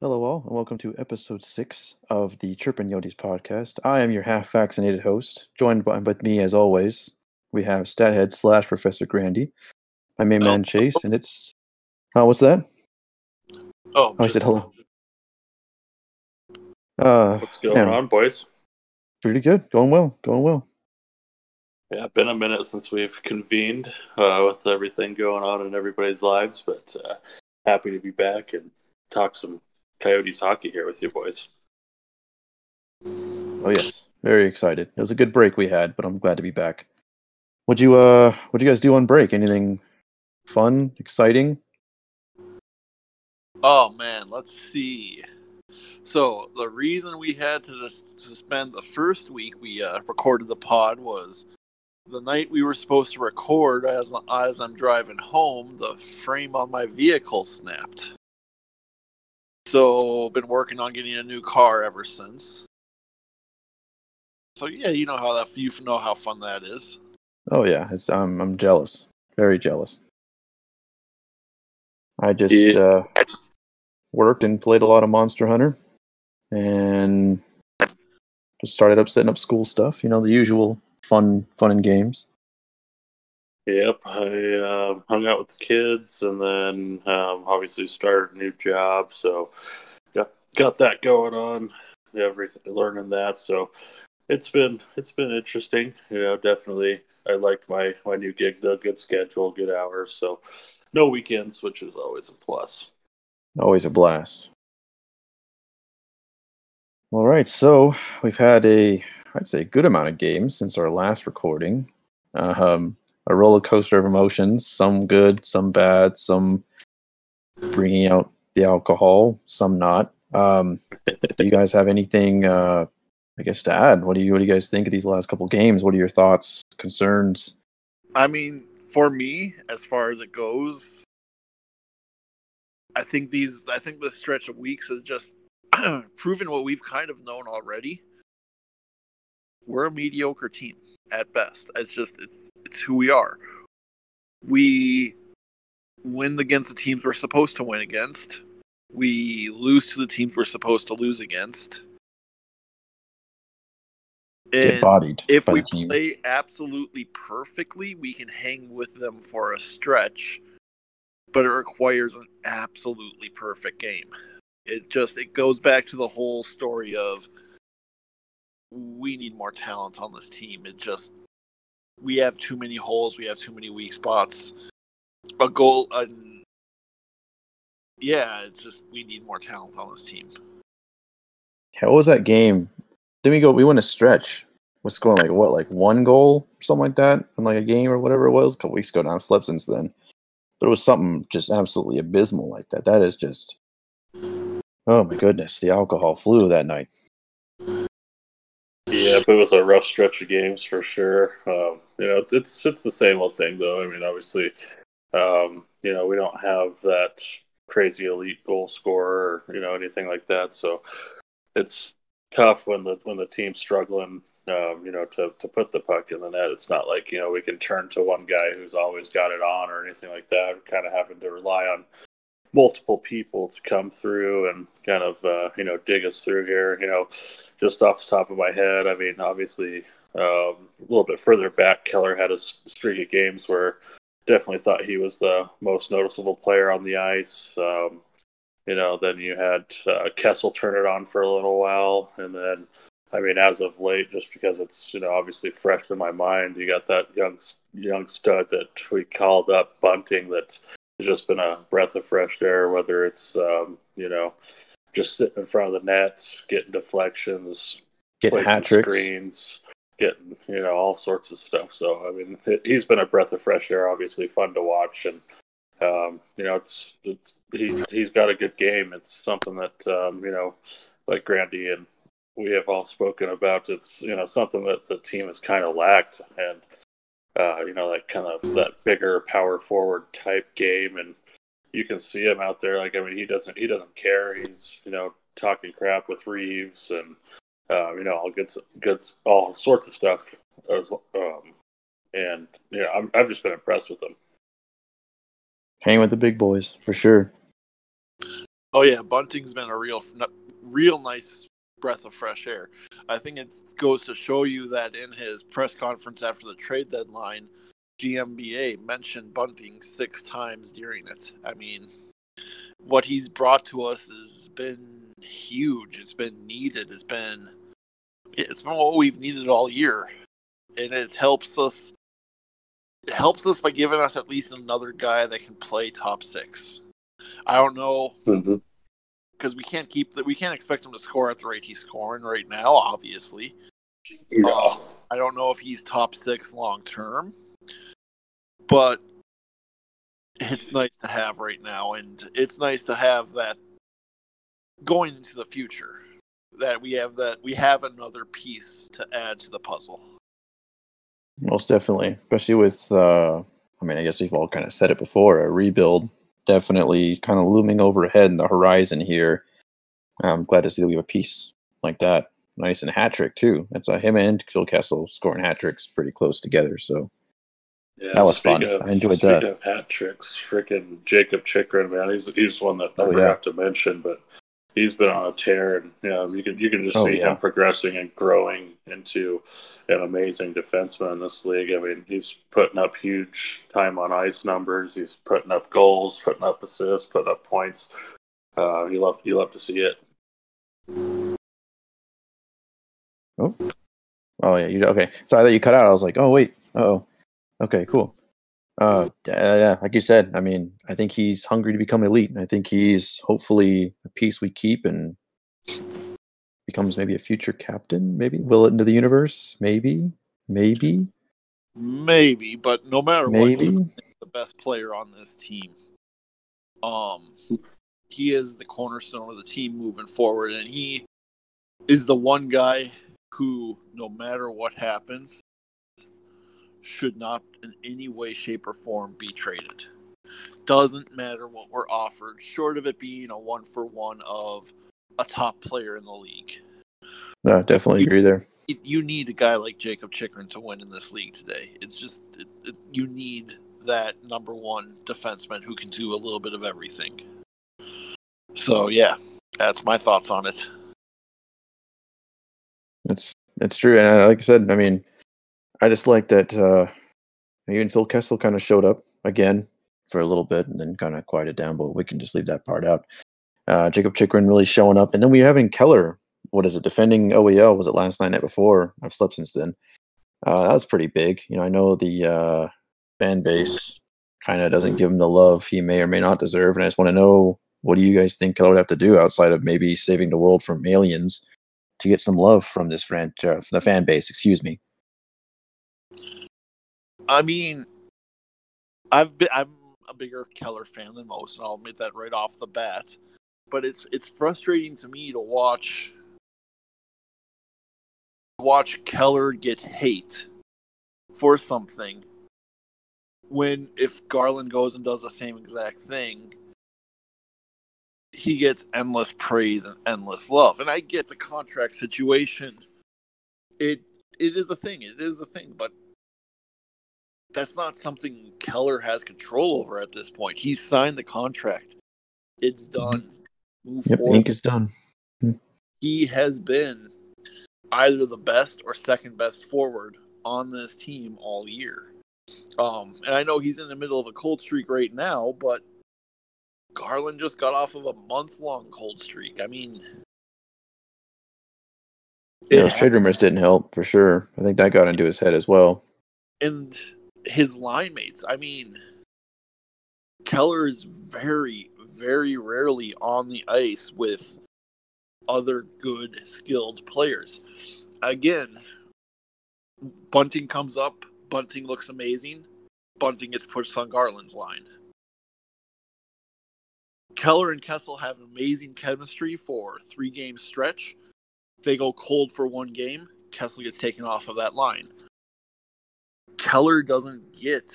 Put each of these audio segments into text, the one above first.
Hello, all, and welcome to episode six of the Chirpin Yotes podcast. I am your half vaccinated host, joined by with me, as always, we have Stathead slash Professor Grandy, my main man Chase, and it's. Oh, what's that? Oh, Oh, I said hello. Uh, What's going man, on, boys? Pretty good. Going well. Going well. Yeah, been a minute since we've convened uh, with everything going on in everybody's lives, but uh, happy to be back and talk some Coyotes hockey here with you boys. Oh yes, very excited. It was a good break we had, but I'm glad to be back. What'd you uh? What'd you guys do on break? Anything fun, exciting? Oh man, let's see. So the reason we had to dis- suspend the first week we uh, recorded the pod was the night we were supposed to record. As as I'm driving home, the frame on my vehicle snapped. So been working on getting a new car ever since. So yeah, you know how that you know how fun that is. Oh yeah, it's I'm I'm jealous. Very jealous. I just Yeah. uh, worked and played a lot of Monster Hunter, and just started up setting up school stuff. You know, the usual fun fun and games. Yep, I uh, hung out with the kids and then um, obviously started a new job, so got got that going on. Everything learning that, so it's been it's been interesting. You know, definitely I liked my my new gig though. Good schedule, good hours, so no weekends, which is always a plus. Always a blast. All right, so we've had a I'd say good amount of games since our last recording. Um, a roller coaster of emotions. Some good, some bad, some bringing out the alcohol, some not. Um, do you guys have anything, uh, I guess, to add? What do you What do you guys think of these last couple games? What are your thoughts, concerns? I mean, for me, as far as it goes, I think these I think this stretch of weeks has just proven what we've kind of known already. We're a mediocre team at best. It's just it's it's who we are. We win against the teams we're supposed to win against. We lose to the teams we're supposed to lose against. Get And- bodied if we play absolutely perfectly, we can hang with them for a stretch, but it requires an absolutely perfect game. It just it goes back to the whole story of we need more talent on this team. It just we have too many holes, we have too many weak spots. A goal an yeah, it's just we need more talent on this team. Yeah, what was that game? Didn't we go? We went a stretch. What's going like what, like one goal, or something like that, in like a game or whatever it was, a couple weeks ago. Now I've slept since then, it was something just absolutely abysmal like that. That is just, oh my goodness, the alcohol flew that night. Yeah, but it was a rough stretch of games for sure. Um, you know, it's it's the same old thing though. I mean, obviously, um, you know, we don't have that crazy elite goal scorer or you know anything like that. So it's tough when the when the team's struggling. Um, you know, to to put the puck in the net. It's not like you know we can turn to one guy who's always got it on or anything like that. Kind of having to rely on multiple people to come through and kind of uh, you know dig us through here. You know, just off the top of my head, I mean, obviously um, a little bit further back, Keller had a streak of games where definitely thought he was the most noticeable player on the ice. Um, you know, then you had uh, Kessel turn it on for a little while, and then. I mean, as of late, just because it's you know obviously fresh in my mind, you got that young young stud that we called up Bunting that's has just been a breath of fresh air. Whether it's um, you know just sitting in front of the net, getting deflections, getting hat tricks. screens, getting you know all sorts of stuff. So I mean, it, he's been a breath of fresh air. Obviously, fun to watch, and um, you know, it's it's he he's got a good game. It's something that um, you know, like Grandy and we have all spoken about. It's you know something that the team has kind of lacked, and uh, you know that kind of that bigger power forward type game, and you can see him out there. Like I mean, he doesn't he doesn't care. He's you know talking crap with Reeves and uh, you know all good good all sorts of stuff. As, um, and you know I'm, I've just been impressed with him. Hang with the big boys for sure. Oh yeah, Bunting's been a real, real nice breath of fresh air. I think it goes to show you that in his press conference after the trade deadline, GMBA mentioned Bunting six times during it. I mean, what he's brought to us has been huge. It's been needed. It's been it's been what we've needed all year, and it helps us. It helps us by giving us at least another guy that can play top six. I don't know mm-hmm. Because we can't keep that. We can't expect him to score at the rate he's scoring right now. Obviously, yeah. Uh, I don't know if he's top six long term, but it's nice to have right now, and it's nice to have that going into the future. That we have that we have another piece to add to the puzzle. Most definitely, especially with. Uh, I mean, I guess we've all kind of said it before. A rebuild definitely kind of looming overhead in the horizon here. I'm glad to see that we have a piece like that. Nice and hat trick too. That's a him and Phil Kessel scoring hat tricks pretty close together. So yeah, that was fun. Of, I enjoyed speaking that. Of hat tricks, freaking Jakob Chychrun, man, he's he's one that I oh, forgot yeah. to mention, but he's been on a tear, and you know, you can you can just oh, see yeah. him progressing and growing into an amazing defenseman in this league. I mean, he's putting up huge time on ice numbers. He's putting up goals, putting up assists, putting up points. Uh, you love you love to see it. Oh, oh yeah. You okay? So I thought you cut out. I was like, oh wait. Oh, okay, cool. Uh, yeah, like you said, I mean, I think he's hungry to become elite. And I think he's hopefully a piece we keep and becomes maybe a future captain. Maybe will it into the universe. Maybe, maybe, maybe. But no matter maybe. what, he's the best player on this team. Um, he is the cornerstone of the team moving forward, and he is the one guy who, no matter what happens, should not in any way, shape, or form be traded. Doesn't matter what we're offered, short of it being a one for one of a top player in the league. No, definitely you, agree there. You need a guy like Jakob Chychrun to win in this league today. It's just it, it, you need that number one defenseman who can do a little bit of everything. So yeah, that's my thoughts on it. It's it's true, and like I said, I mean, I just like that uh, even Phil Kessel kind of showed up again for a little bit and then kind of quieted down, but we can just leave that part out. Uh, Jakob Chychrun really showing up, and then we having Keller. What is it? Defending OEL was it last night, night before? I've slept since then. Uh, that was pretty big. You know, I know the uh, fan base kind of doesn't give him the love he may or may not deserve, and I just want to know what do you guys think Keller would have to do outside of maybe saving the world from aliens to get some love from this franchise, uh, from the fan base? Excuse me. I mean, I've been I'm a bigger Keller fan than most, and I'll admit that right off the bat. But it's it's frustrating to me to watch watch Keller get hate for something when if Garland goes and does the same exact thing, he gets endless praise and endless love. And I get the contract situation. It it is a thing. It is a thing, but that's not something Keller has control over at this point. He's signed the contract. It's mm-hmm. done. Move yep, forward. ink is done. Mm-hmm. He has been either the best or second best forward on this team all year. Um, and I know he's in the middle of a cold streak right now, but Garland just got off of a month long cold streak. I mean, yeah, those trade rumors didn't help for sure. I think that got into his head as well. And his line mates. I mean, Keller is very, very rarely on the ice with other good, skilled players. Again, Bunting comes up, Bunting looks amazing, Bunting gets pushed on Garland's line. Keller and Kessel have amazing chemistry for three game stretch. They go cold for one game, Kessel gets taken off of that line. Keller doesn't get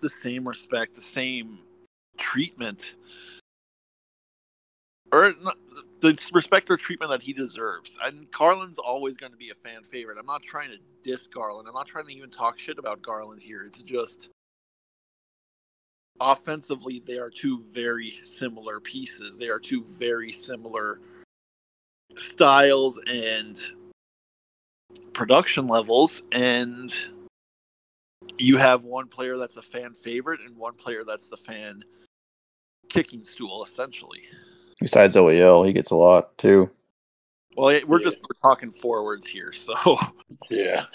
the same respect, the same treatment, or the respect or treatment that he deserves. And Garland's always going to be a fan favorite. I'm not trying to diss Garland. I'm not trying to even talk shit about Garland here. It's just offensively, they are two very similar pieces. They are two very similar styles and production levels. And you have one player that's a fan favorite and one player that's the fan kicking stool, essentially. Besides OEL, he gets a lot too. Well, we're just we're talking forwards here, so yeah,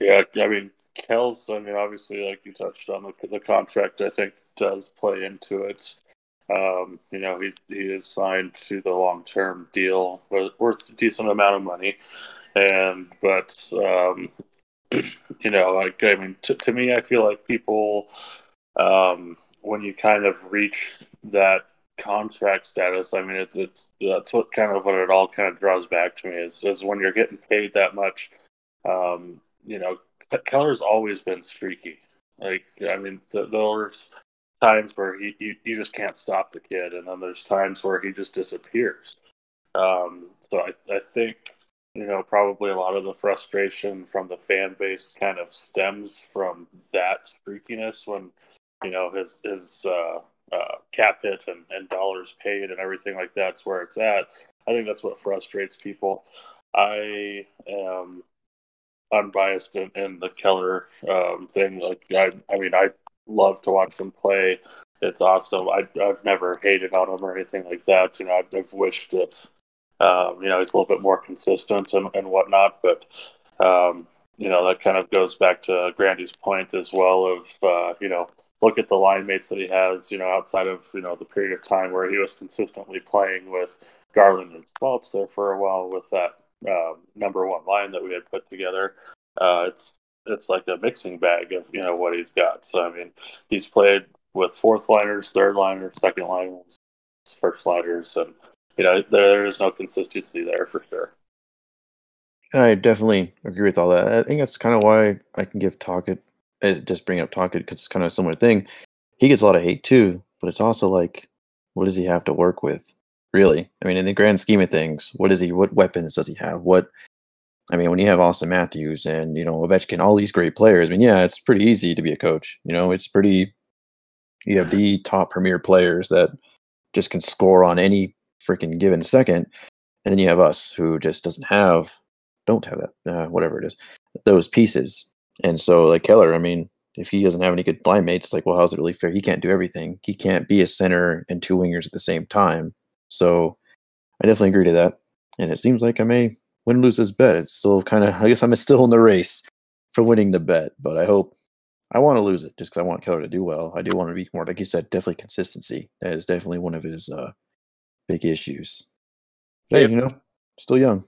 yeah. I mean, Kel's. I mean, obviously, like you touched on the the contract. I think does play into it. Um, you know, he he is signed to the long term deal worth a decent amount of money, and but um, you know, like I mean, to, to me, I feel like people um, when you kind of reach that contract status, I mean, it, it's that's what kind of what it all kind of draws back to me is, is when you're getting paid that much. Um, you know, Keller's always been streaky. Like, I mean, th- there's times where he you, you just can't stop the kid, and then there's times where he just disappears. Um, so I, I think you know probably a lot of the frustration from the fan base kind of stems from that streakiness when you know his his uh, uh, cap hit and, and dollars paid and everything like that's where it's at. I think that's what frustrates people. I am unbiased in, in the Keller um, thing. Like I, I mean, I love to watch him play. It's awesome. I, I've never hated on him or anything like that. You know, I've, I've wished that um, you know he's a little bit more consistent and, and whatnot. But um, you know that kind of goes back to Grandy's point as well of uh, you know look at the line mates that he has, you know, outside of, you know, the period of time where he was consistently playing with Garland and Schmaltz there for a while with that uh, number one line that we had put together. Uh, it's it's like a mixing bag of, you know, what he's got. So, I mean, he's played with fourth liners, third liners, second liners, first liners, and, you know, there is no consistency there for sure. I definitely agree with all that. I think that's kind of why I can give Tocchet just bring up Tocchet because it's kind of a similar thing. He gets a lot of hate too, but it's also like, what does he have to work with? Really, I mean, in the grand scheme of things, what is he? What weapons does he have? What I mean, when you have Auston Matthews and you know Ovechkin, all these great players. I mean, yeah, it's pretty easy to be a coach. You know, it's pretty. You have the top premier players that just can score on any freaking given second, and then you have us who just doesn't have, don't have that, uh, whatever it is, those pieces. And so, like Keller, I mean, if he doesn't have any good line mates, like, well, how's it really fair? He can't do everything. He can't be a center and two wingers at the same time. So, I definitely agree to that. And it seems like I may win lose this bet. It's still kind of, I guess I'm still in the race for winning the bet, but I hope I want to lose it just because I want Keller to do well. I do want to be more, like you said, definitely consistency. That is definitely one of his uh, big issues. Hey, you know, still young.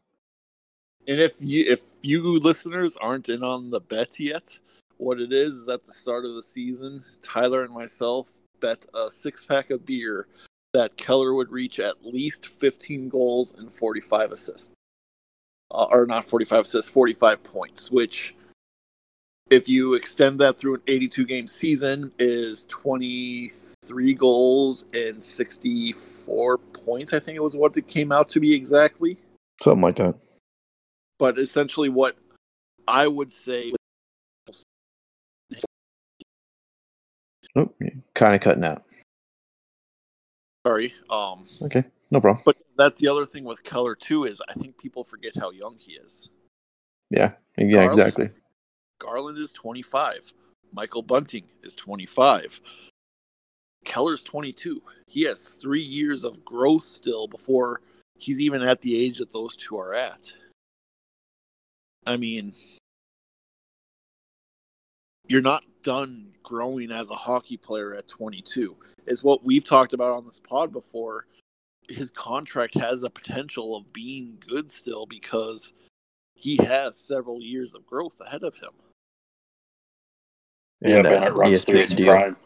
And if you if you listeners aren't in on the bet yet, what it is is at the start of the season, Tyler and myself bet a six pack of beer that Keller would reach at least 15 goals and 45 assists. Uh, or not 45 assists, 45 points, which if you extend that through an 82 game season is 23 goals and 64 points, I think it was what it came out to be exactly. Something like that but essentially what I would say. Oh, kind of cutting out. Sorry. Um. Okay, no problem. But that's the other thing with Keller too is I think people forget how young he is. Yeah. Yeah. Exactly. Garland is 25. Michael Bunting is 25. Keller's 22. He has three years of growth still before he's even at the age that those two are at. I mean, you're not done growing as a hockey player at 22. Is what we've talked about on this pod before. His contract has the potential of being good still because he has several years of growth ahead of him. Yeah, and it uh, runs through his deal. prime.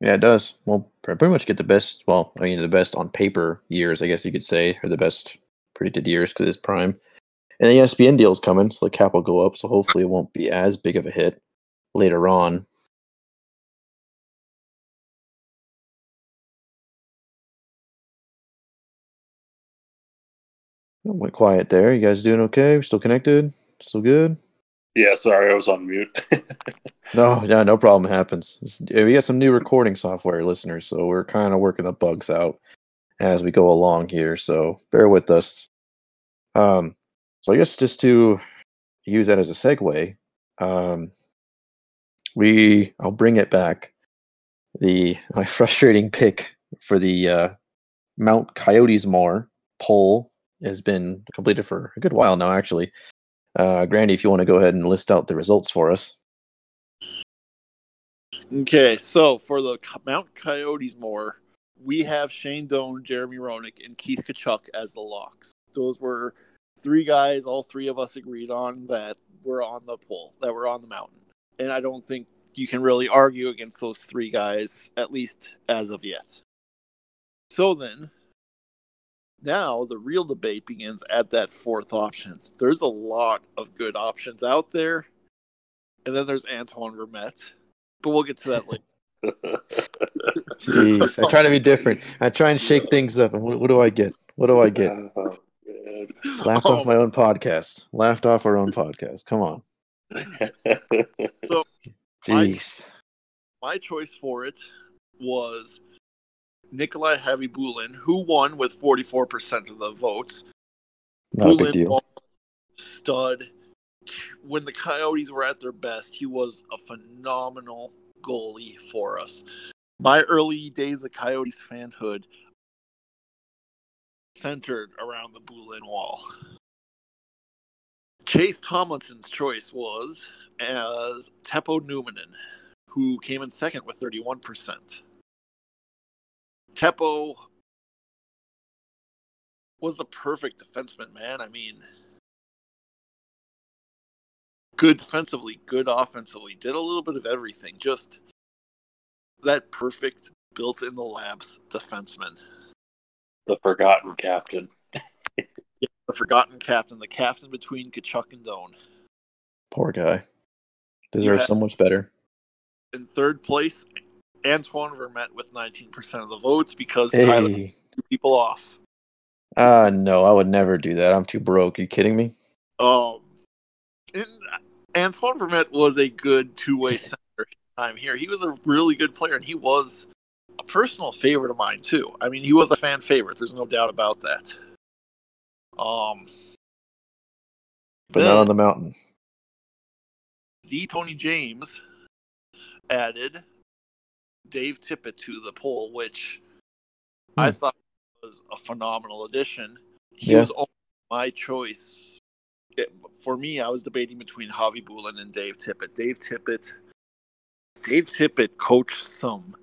Yeah, it does. Well, pretty much get the best. Well, I mean, the best on paper years, I guess you could say, or the best predicted years because it's prime. And the ESPN deal is coming, so the cap will go up. So hopefully, it won't be as big of a hit later on. went quiet there. You guys doing okay? Still connected? Still good? Yeah, sorry, I was on mute. No, yeah, no problem. It happens. It's- we got some new recording software, listeners, so we're kind of working the bugs out as we go along here. So bear with us. Um, so I guess just to use that as a segue, um, we I'll bring it back. The my frustrating pick for the uh, Mount Coyotes More poll has been completed for a good while now, actually. Uh, Grandy, if you want to go ahead and list out the results for us. Okay, so for the Mount Coyotes more, we have Shane Doan, Jeremy Roenick, and Keith Tkachuk as the locks. Those were three guys all three of us agreed on that were on the poll, that were on the mountain. And I don't think you can really argue against those three guys, at least as of yet. So then, now the real debate begins at that fourth option. There's a lot of good options out there. And then there's Antoine Vermette. But we'll get to that later. Jeez, I try to be different. I try and shake things up. And what, what do I get? What do I get? Oh. Laughed Oh, off my own podcast. Laughed off our own podcast. Come on. My- Jeez. my choice for it was Nikolai Khabibulin, who won with 44% of the votes. Not a big deal. stud. When the Coyotes were at their best, he was a phenomenal goalie for us. My early days of Coyotes fanhood centered around the Bulin wall. Chase Tomlinson's choice was as Teppo Numminen, who came in second with 31%. Teppo was the perfect defenseman, man. I mean, good defensively, good offensively, did a little bit of everything. Just that perfect built in the labs defenseman. the forgotten captain. The forgotten captain, the captain between Tkachuk and Doan. Poor guy. Deserves Yeah. so much better. In third place, Antoine Vermette with 19% of the votes because Tyler Hey. threw people off. Ah, no, I would never do that. I'm too broke. you kidding me? Um, and Antoine Vermette was a good two-way center time here. He was a really good player, and he was a personal favorite of mine too. I mean, he was a fan favorite. There's no doubt about that. Um, But not on the mountain. the Tony James added Dave Tippett to the poll, which I Hmm. thought was a phenomenal addition. He Yeah. was always my choice. It- for me, I was debating between Khabibulin and Dave Tippett. Dave Tippett, Dave Tippett coached some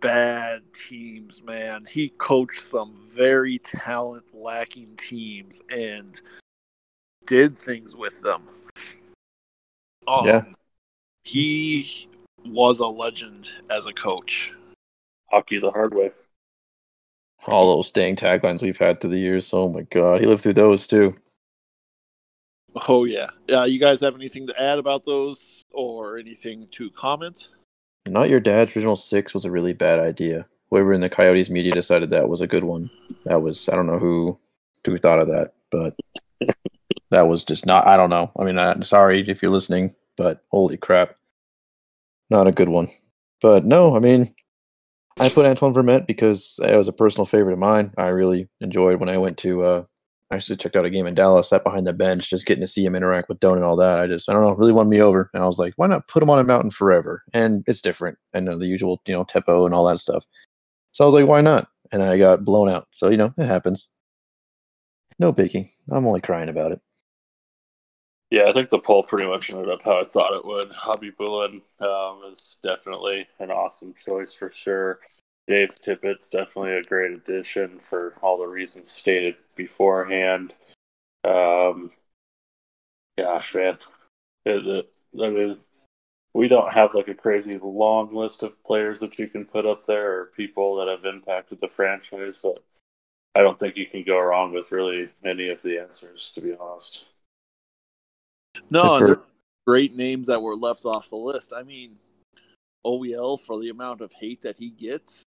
bad teams, man. He coached some very talent lacking teams and did things with them. Um, Yeah. He was a legend as a coach. Hockey the hard way. All those dang taglines we've had through the years. Oh my god, he lived through those too. Oh yeah. Yeah, you guys have anything to add about those or anything to comment? Not your dad's original six was a really bad idea. Whoever in the Coyotes media decided that was a good one. That was I don't know who who thought of that, but that was just not. I don't know. I mean, I'm sorry if you're listening, but holy crap, not a good one. But no, I mean, I put Antoine Vermette because it was a personal favorite of mine. I really enjoyed when I went to. Uh, I actually checked out a game in Dallas, sat behind the bench, just getting to see him interact with Doan and all that. I just, I don't know, really won me over. And I was like, why not put him on a mountain forever? And it's different. Know the usual, you know, Teppo and all that stuff. So I was like, why not? And I got blown out. So, you know, it happens. No biggie. I'm only crying about it. Yeah, I think the poll pretty much ended up how I thought it would. Khabibulin um, is definitely an awesome choice for sure. Dave Tippett's definitely a great addition for all the reasons stated beforehand. Um, gosh, man, It- it- I mean, we don't have like a crazy long list of players that you can put up there or people that have impacted the franchise, but I don't think you can go wrong with really any of the answers, to be honest. No, and for- there are great names that were left off the list. I mean, OEL for the amount of hate that he gets,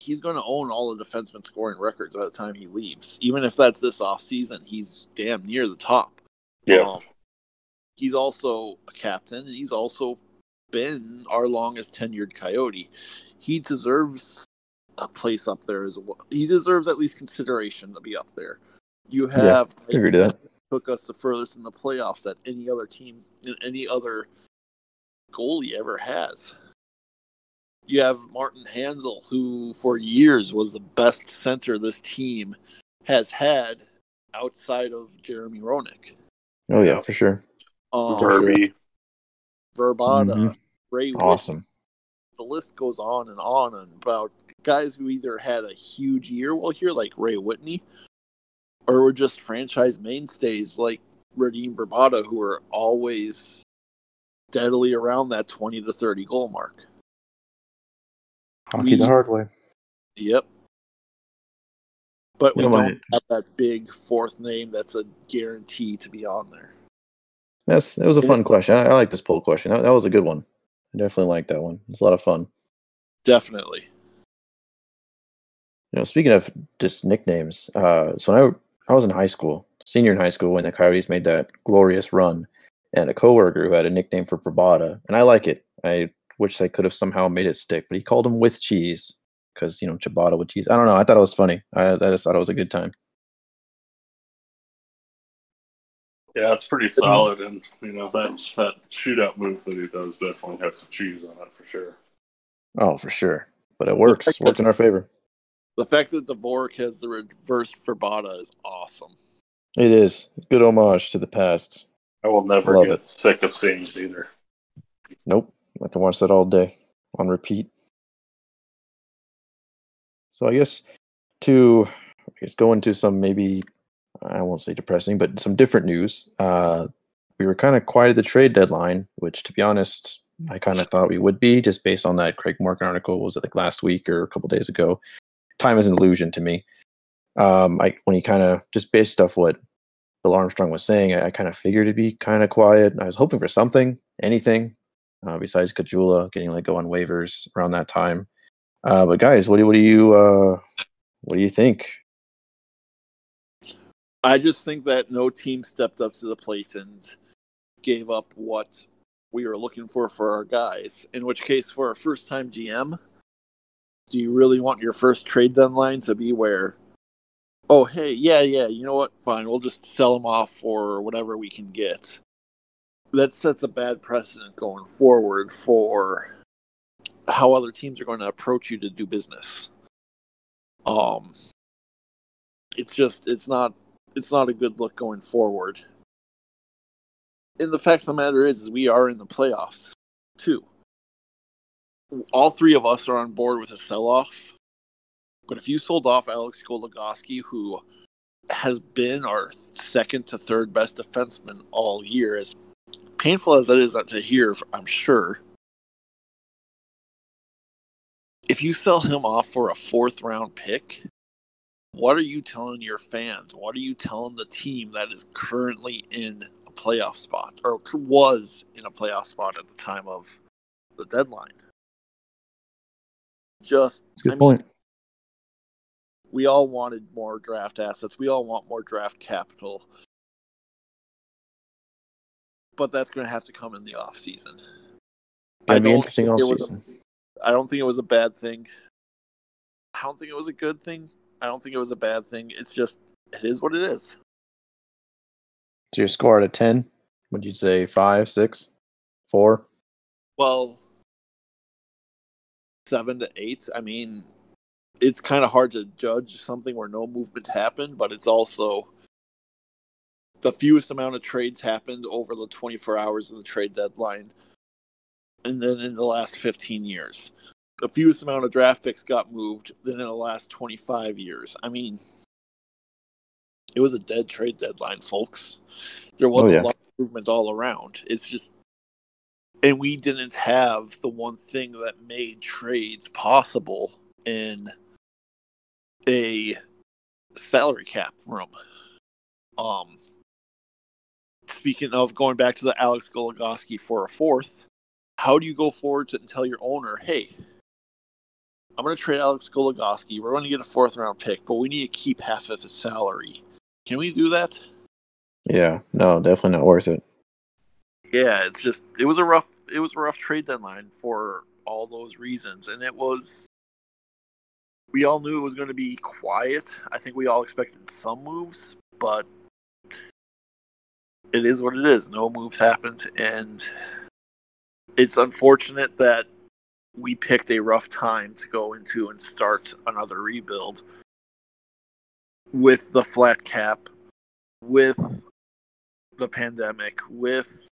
he's going to own all the defenseman scoring records by the time he leaves. Even if that's this off season, he's damn near the top. Yeah. Um, he's also a captain, and he's also been our longest tenured Coyote. He deserves a place up there as well. He deserves at least consideration to be up there. You have I agree to that. Took us the furthest in the playoffs that any other team, any other goalie ever has. You have Martin Hanzal, who for years was the best center this team has had outside of Jeremy Roenick. Oh yeah, Yeah. for sure. Um, Verby. Vrbata, Mhm. Ray Whitney, Awesome. the list goes on and on and about guys who either had a huge year while here, like Ray Whitney, or were just franchise mainstays like Radim Vrbata, who were always steadily around that 20 to 30 goal mark. Hockey the hard way. Yep. But we You know, don't my- have that big fourth name that's a guarantee to be on there. That's that was a fun question. I, I like this poll question. That, that was a good one. I definitely like that one. It's a lot of fun. Definitely. You know, speaking of just nicknames, uh, so when I I was in high school, senior in high school, when the Coyotes made that glorious run, and a coworker who had a nickname for Vrbata, and I like it. I wish they could have somehow made it stick, but he called him with cheese because you know ciabatta with cheese. I don't know. I thought it was funny. I, I just thought it was a good time. Yeah, it's pretty solid, and you know that that shootout move that he does definitely has some cheese on it for sure. Oh, for sure. But it works. Worked in our favor. The fact that Dvorak has the reverse Vrbata is awesome. It is good homage to the past. I will never Love get it. sick of seeing it either. Nope. I can watch that all day on repeat. So I guess to I guess go into some maybe I won't say depressing, but some different news. Uh, we were kind of quiet at the trade deadline, which to be honest, I kind of thought we would be just based on that Craig Morgan article. Was it like last week or a couple days ago? Time is an illusion to me. Um, I when he kind of just based off what Bill Armstrong was saying, I, I kind of figured it'd be kind of quiet. I was hoping for something, anything, uh, besides Kajula getting let go on waivers around that time. Uh, but guys, what do what do you uh, what do you think? I just think that no team stepped up to the plate and gave up what we were looking for for our guys. In which case, for a first time GM, do you really want your first trade deadline to be where, oh, hey, yeah, yeah, you know what? Fine, we'll just sell them off for whatever we can get. That sets a bad precedent going forward for how other teams are going to approach you to do business. Um, it's just, it's not it's not a good look going forward. And the fact of the matter is, is we are in the playoffs too. All three of us are on board with a sell-off. But if you sold off Alex Goligoski, who has been our second to third best defenseman all year, as painful as that is to hear, I'm sure. If you sell him off for a fourth round pick, what are you telling your fans? What are you telling the team that is currently in a playoff spot or was in a playoff spot at the time of the deadline? Just, That's a good I mean, point. we all wanted more draft assets. We all want more draft capital. But that's going to have to come in the off season. It'd be interesting off it was a- season. I don't think it was a bad thing. I don't think it was a good thing. I don't think it was a bad thing. It's just it is what it is. So your score out of ten? Would you say five, six, four? Well, seven to eight. I mean, it's kind of hard to judge something where no movement happened, but it's also the fewest amount of trades happened over the 24 hours of the trade deadline, and then in the last 15 years. The fewest amount of draft picks got moved than in the last 25 years. I mean, it was a dead trade deadline, folks. There wasn't oh, yeah. a lot of movement all around. It's just and we didn't have the one thing that made trades possible in a salary cap room. Um, speaking of going back to the Alex Goligoski for a fourth, how do you go forward to, and tell your owner, hey, I'm going to trade Alex Goligoski. We're going to get a fourth round pick, but we need to keep half of his salary. Can we do that? Yeah, no, definitely not worth it. Yeah, it's just it was a rough it was a rough trade deadline for all those reasons, and it was. We all knew it was going to be quiet. I think we all expected some moves, but it is what it is. No moves happened, and it's unfortunate that we picked a rough time to go into and start another rebuild with the flat cap, with the pandemic, with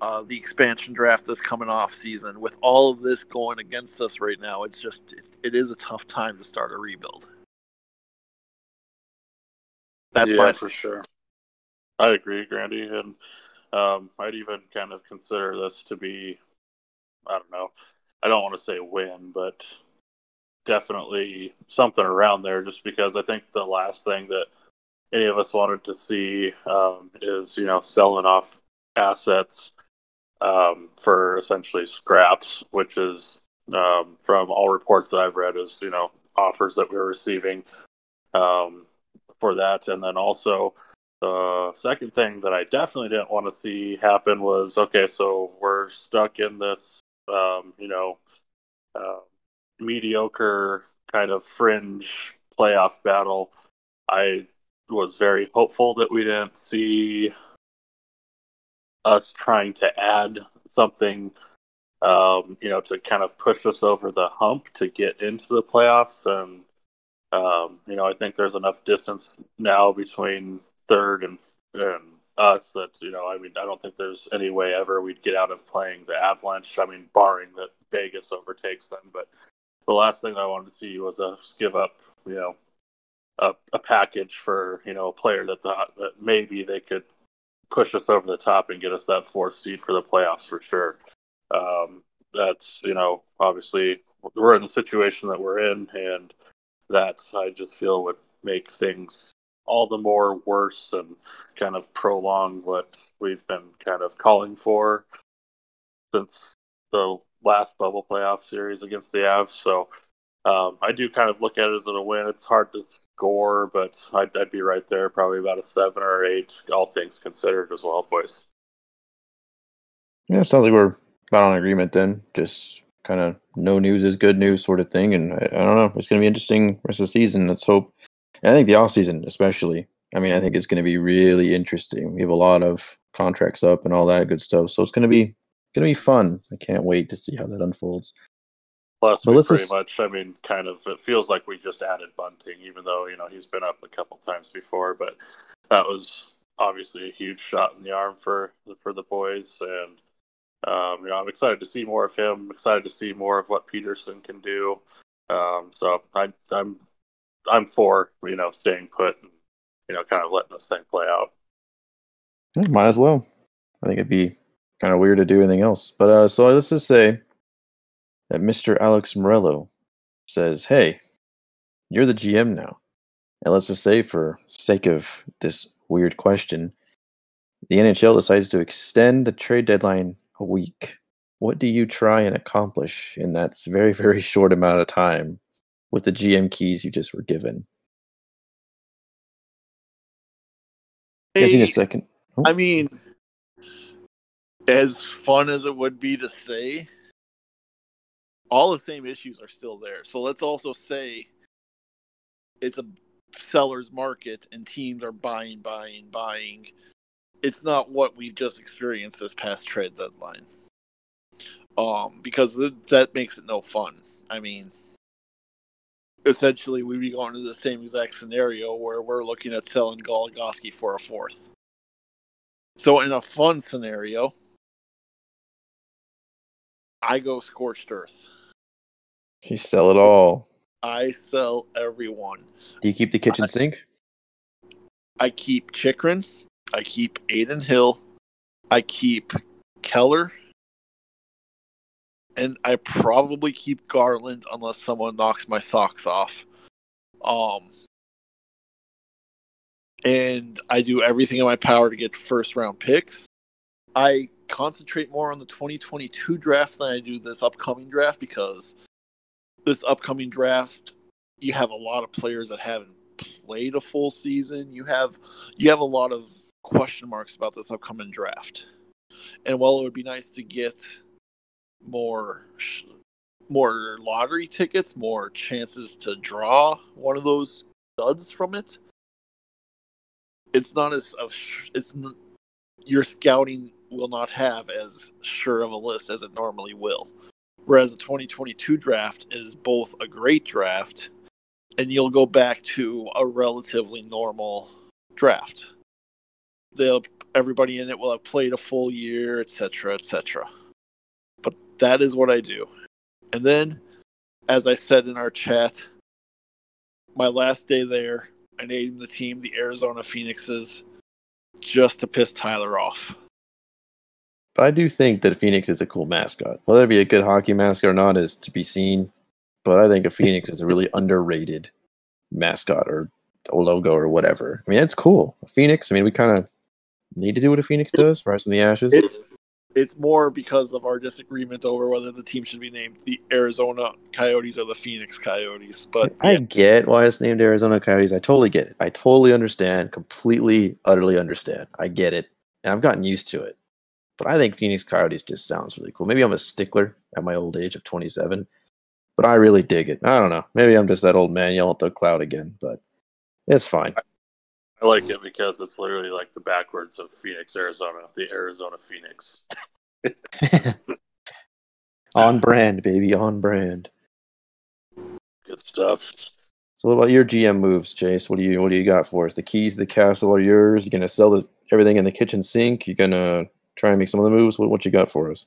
uh, the expansion draft that's coming off season. With all of this going against us right now, it's just it, it is a tough time to start a rebuild. That's yeah, for sure. I agree, Grandy, and um, I'd even kind of consider this to be, I don't know, I don't want to say win, but definitely something around there. Just because I think the last thing that any of us wanted to see um, is you know selling off assets um, for essentially scraps, which is um, from all reports that I've read is you know offers that we are receiving um, for that, and then also the second thing that I definitely didn't want to see happen was okay, so we're stuck in this um, you know uh, mediocre kind of fringe playoff battle. I was very hopeful that we didn't see us trying to add something, um, you know, to kind of push us over the hump to get into the playoffs. And, um, you know, I think there's enough distance now between third and, and us that, you know, I mean, I don't think there's any way ever we'd get out of playing the Avalanche. I mean, barring that Vegas overtakes them. But the last thing I wanted to see was us give up, you know, a, a package for, you know, a player that thought that maybe they could push us over the top and get us that fourth seed for the playoffs for sure. Um, that's you know obviously we're in the situation that we're in, and that I just feel would make things all the more worse and kind of prolong what we've been kind of calling for since the last bubble playoff series against the Avs. So um, I do kind of look at it as a win. It's hard to score, but I'd, I'd, be right there, probably about a seven or eight, all things considered as well, boys. Yeah, sounds like we're about on agreement then. Just kind of no news is good news sort of thing. And I, I don't know, it's going to be interesting rest of the season. Let's hope. And I think the off season, especially. I mean, I think it's going to be really interesting. We have a lot of contracts up and all that good stuff, so it's going to be going to be fun. I can't wait to see how that unfolds. Plus, pretty much, I mean, kind of, it feels like we just added Bunting, even though, you know, he's been up a couple times before, but that was obviously a huge shot in the arm for, for the boys. And, um, you know, I'm excited to see more of him. I'm excited to see more of what Peterson can do. Um, so I, I'm, I'm for, you know, staying put and, you know, kind of letting this thing play out. Might as well. I think it'd be kind of weird to do anything else. But uh, so let's just say that Mr. Alex Meruelo says, Hey, you're the GM now. And let's just say, for sake of this weird question, the NHL decides to extend the trade deadline a week. What do you try and accomplish in that very, very short amount of time with the GM keys you just were given? Hey, a second. Oh. I mean, as fun as it would be to say, all the same issues are still there. So let's also say it's a seller's market and teams are buying, buying, buying. It's not what we've just experienced this past trade deadline. Um, because th- that makes it no fun. I mean, essentially, we'd be going to the same exact scenario where we're looking at selling Goligoski for a fourth. So, in a fun scenario, I go scorched earth. You sell it all. I sell everyone. Do you keep the kitchen I, sink? I keep Chychrun. I keep Adin Hill. I keep Keller. And I probably keep Garland unless someone knocks my socks off. Um and I do everything in my power to get first round picks. I concentrate more on the 2022 draft than I do this upcoming draft because this upcoming draft, you have a lot of players that haven't played a full season. You have you have a lot of question marks about this upcoming draft. And while it would be nice to get more more lottery tickets, more chances to draw one of those duds from it, it's not as it's your scouting will not have as sure of a list as it normally will. Whereas the 2022 draft is both a great draft and you'll go back to a relatively normal draft. They'll everybody in it will have played a full year, etc., etc. But that is what I do. And then, as I said in our chat, my last day there, I named the team the Arizona Phoenixes just to piss Tyler off. I do think that Phoenix is a cool mascot. Whether it be a good hockey mascot or not is to be seen. But I think a Phoenix is a really underrated mascot or a logo or whatever. I mean, it's cool. A Phoenix. I mean, we kind of need to do what a Phoenix does, rise from the ashes. It's, it's more because of our disagreement over whether the team should be named the Arizona Coyotes or the Phoenix Coyotes. But I yeah. get why it's named Arizona Coyotes. I totally get it. I totally understand. Completely, utterly understand. I get it, and I've gotten used to it. But I think Phoenix Coyotes just sounds really cool. Maybe I'm a stickler at my old age of 27, but I really dig it. I don't know. Maybe I'm just that old man yelling at the cloud again, but it's fine. I like it because it's literally like the backwards of Phoenix, Arizona, the Arizona Phoenix. on brand, baby, on brand. Good stuff. So, what about your GM moves, Chase? What do you what do you got for us? The keys to the castle are yours. You're gonna sell the, everything in the kitchen sink. You're gonna try and make some of the moves. What what you got for us?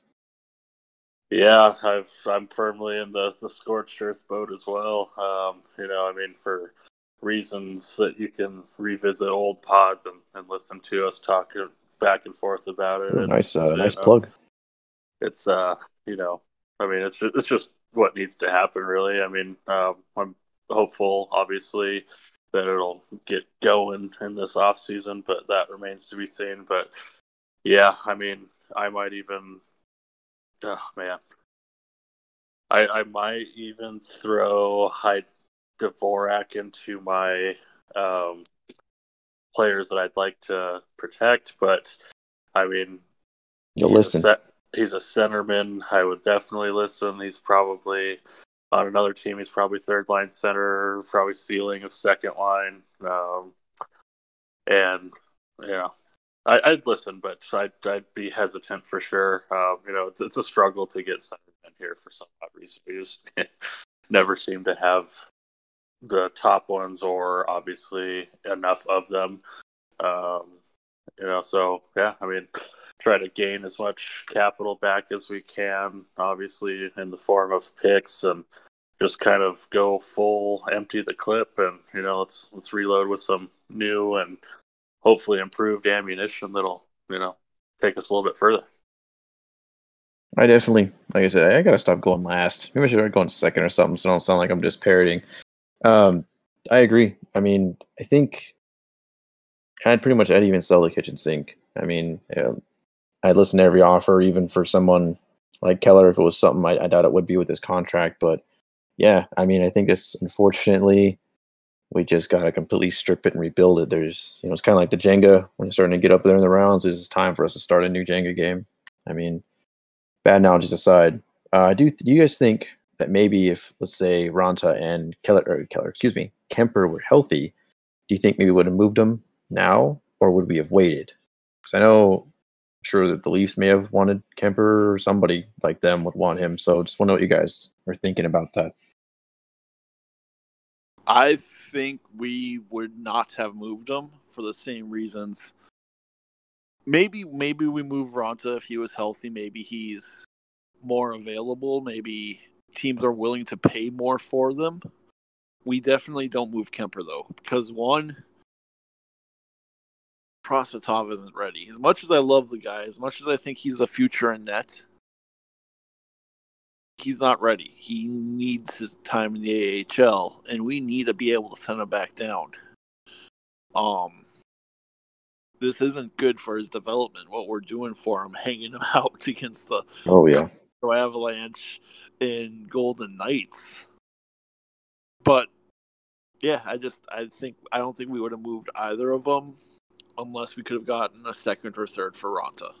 Yeah, I've I'm firmly in the the scorched earth boat as well. Um, you know, I mean, for reasons that you can revisit old pods and, and listen to us talk back and forth about it. Oh, nice, uh, nice know, plug. It's uh, you know, I mean, it's just, it's just what needs to happen, really. I mean, um, I'm hopeful, obviously, that it'll get going in this off season, but that remains to be seen. But yeah, I mean, I might even, oh man, I I might even throw Hyde Dvorak into my um, players that I'd like to protect, but I mean, you'll listen. A, he's a centerman. I would definitely listen. He's probably on another team. He's probably third line center, probably ceiling of second line. Um, and you know, I, would listen, but I'd, I'd be hesitant for sure. Um, you know, it's it's a struggle to get centermen here for some odd reason. We just never seem to have the top ones or obviously enough of them. Um, you know, so yeah, I mean, try to gain as much capital back as we can, obviously in the form of picks and just kind of go full empty the clip and you know let's let's reload with some new and hopefully improved ammunition that'll you know take us a little bit further. I definitely, like I said, I gotta stop going last. Maybe I should start going second or something, so I don't sound like I'm just parroting. Um, I agree. I mean, I think I'd pretty much I'd even sell the kitchen sink. I mean, I'd listen to every offer, even for someone like Keller, if it was something I, I doubt it would be with his contract. But yeah, I mean, I think it's unfortunately we just got to completely strip it and rebuild it. There's, you know, it's kind of like the Jenga when you're starting to get up there in the rounds. It's time for us to start a new Jenga game. I mean, bad analogies aside, uh, do do you guys think that maybe if let's say Raanta and Keller Keller, excuse me, Kemper were healthy, do you think maybe we would have moved them now, or would we have waited? Because I know, I'm sure that the Leafs may have wanted Kemper or somebody like them would want him. So just want to know what you guys are thinking about that. I think we would not have moved him for the same reasons. Maybe maybe we move Raanta if he was healthy. Maybe he's more available. Maybe teams are willing to pay more for them. We definitely don't move Kemper though, because one, Prosvetov isn't ready. As much as I love the guy, as much as I think he's the future in net, he's not ready. He needs his time in the AHL, and we need to be able to send him back down. Um, this isn't good for his development. What we're doing for him, hanging him out against the oh yeah Avalanche in Golden Knights. But Yeah, I just I think I don't think we would have moved either of them unless we could have gotten a second or third for Raanta.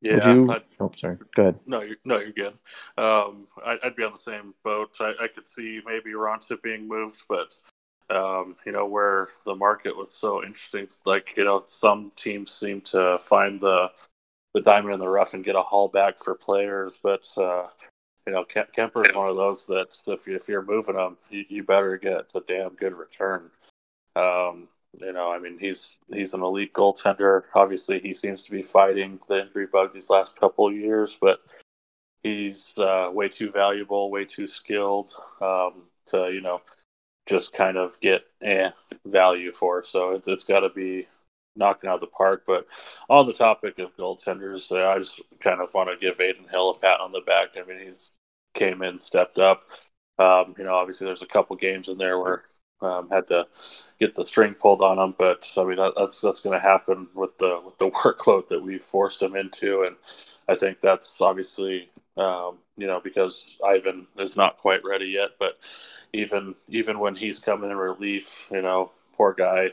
Yeah, Would you? I'd- Oh, sorry. Go ahead. no, you're, no, you're good. Um, I, I'd be on the same boat. I, I could see maybe Raanta being moved, but um, you know where the market was so interesting. Like you know, some teams seem to find the the diamond in the rough and get a haul back for players, but uh, you know, Kem- Kemper is one of those that if, you, if you're moving them, you, you better get a damn good return. Um, you know, I mean, he's he's an elite goaltender. Obviously, he seems to be fighting the injury bug these last couple of years, but he's uh, way too valuable, way too skilled um, to you know just kind of get eh, value for. So it, it's got to be knocking out the park. But on the topic of goaltenders, uh, I just kind of want to give Adin Hill a pat on the back. I mean, he's came in, stepped up. Um, you know, obviously there's a couple games in there where um, had to get the string pulled on him, but I mean that's that's going to happen with the with the workload that we forced him into, and I think that's obviously um, you know because Ivan is not quite ready yet, but even even when he's coming in relief, you know, poor guy.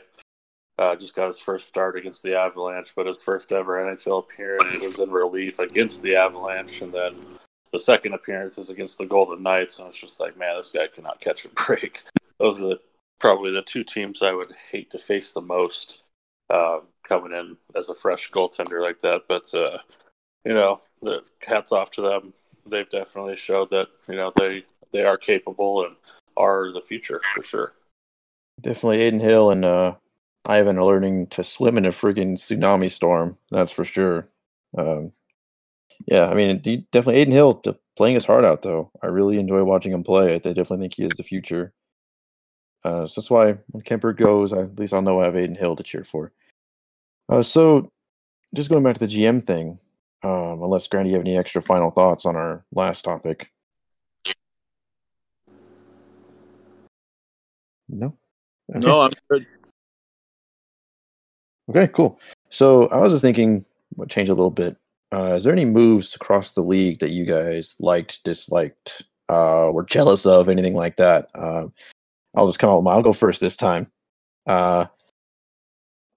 Uh, just got his first start against the Avalanche, but his first ever NHL appearance was in relief against the Avalanche, and then the second appearance is against the Golden Knights, and it's just like, man, this guy cannot catch a break. Those are the, probably the two teams I would hate to face the most uh, coming in as a fresh goaltender like that. But uh, you know, the hats off to them. They've definitely showed that you know they they are capable and are the future for sure. Definitely Adin Hill and uh, Ivan are learning to swim in a friggin' tsunami storm. That's for sure. Um, yeah, I mean, definitely Adin Hill playing his heart out, though. I really enjoy watching him play. I definitely think he is the future. Uh, so that's why when Kemper goes, I, at least I'll know I have Adin Hill to cheer for. Uh, so, just going back to the GM thing, um, unless Grant, you have any extra final thoughts on our last topic? No. Okay. No, I'm good. Okay, cool. So I was just thinking, we'll change a little bit. Uh, is there any moves across the league that you guys liked, disliked, uh, were jealous of, anything like that? Uh, I'll just come out with my. I'll go first this time. Uh,